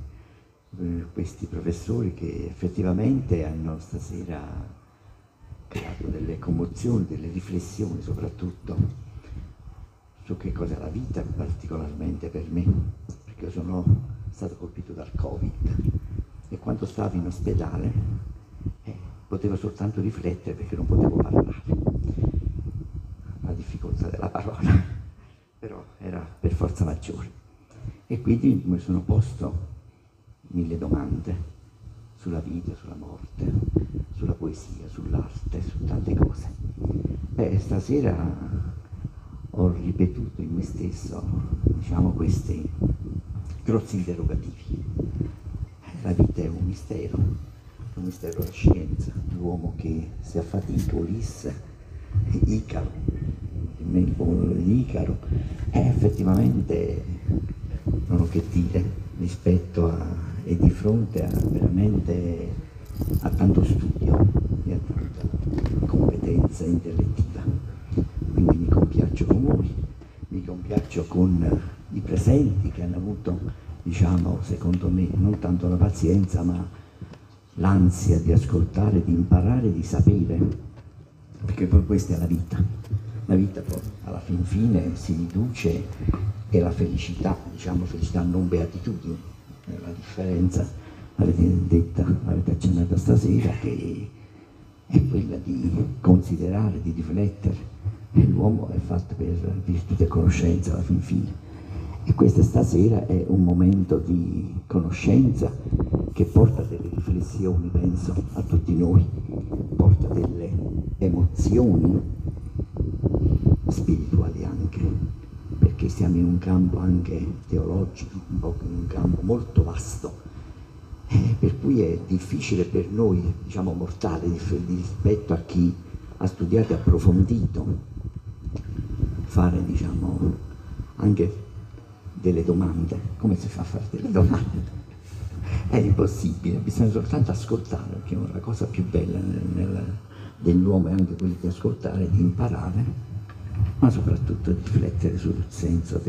Speaker 4: eh, questi professori che effettivamente hanno stasera creato delle commozioni, delle riflessioni soprattutto su che cos'è la vita particolarmente per me, perché sono stato colpito dal Covid e quando stavo in ospedale eh, potevo soltanto riflettere perché non potevo parlare. La difficoltà della parola, (laughs) però era per forza maggiore. E quindi mi sono posto mille domande sulla vita, sulla morte, sulla poesia, sull'arte, su tante cose. E stasera ho ripetuto in me stesso, diciamo, questi grossi interrogativi. La vita è un mistero, un mistero della scienza, l'uomo che si affatica, Ulisse, Icaro, il di Icaro, è effettivamente non ho che dire rispetto a e di fronte a veramente a tanto studio e a tanta competenza intellettiva. Quindi mi compiaccio con voi, mi compiaccio con i presenti che hanno avuto, diciamo, secondo me, non tanto la pazienza, ma l'ansia di ascoltare, di imparare, di sapere, perché poi questa è la vita. La vita poi alla fin fine si riduce e la felicità, diciamo felicità non beatitudine, la differenza l'avete detta, l'avete accennata stasera, che è quella di considerare, di riflettere. E l'uomo è fatto per virtù e conoscenza alla fin fine. E questa stasera è un momento di conoscenza che porta delle riflessioni, penso, a tutti noi, porta delle emozioni spirituali anche perché siamo in un campo anche teologico, un po' in un campo molto vasto, eh, per cui è difficile per noi, diciamo mortali, rispetto a chi ha studiato e approfondito, fare diciamo anche delle domande. Come si fa a fare delle domande? È impossibile, bisogna soltanto ascoltare, perché la cosa più bella nel, nel, dell'uomo è anche quella di ascoltare, di imparare ma soprattutto di riflettere sul senso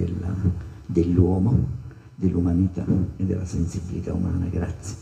Speaker 4: dell'uomo, dell'umanità e della sensibilità umana. Grazie.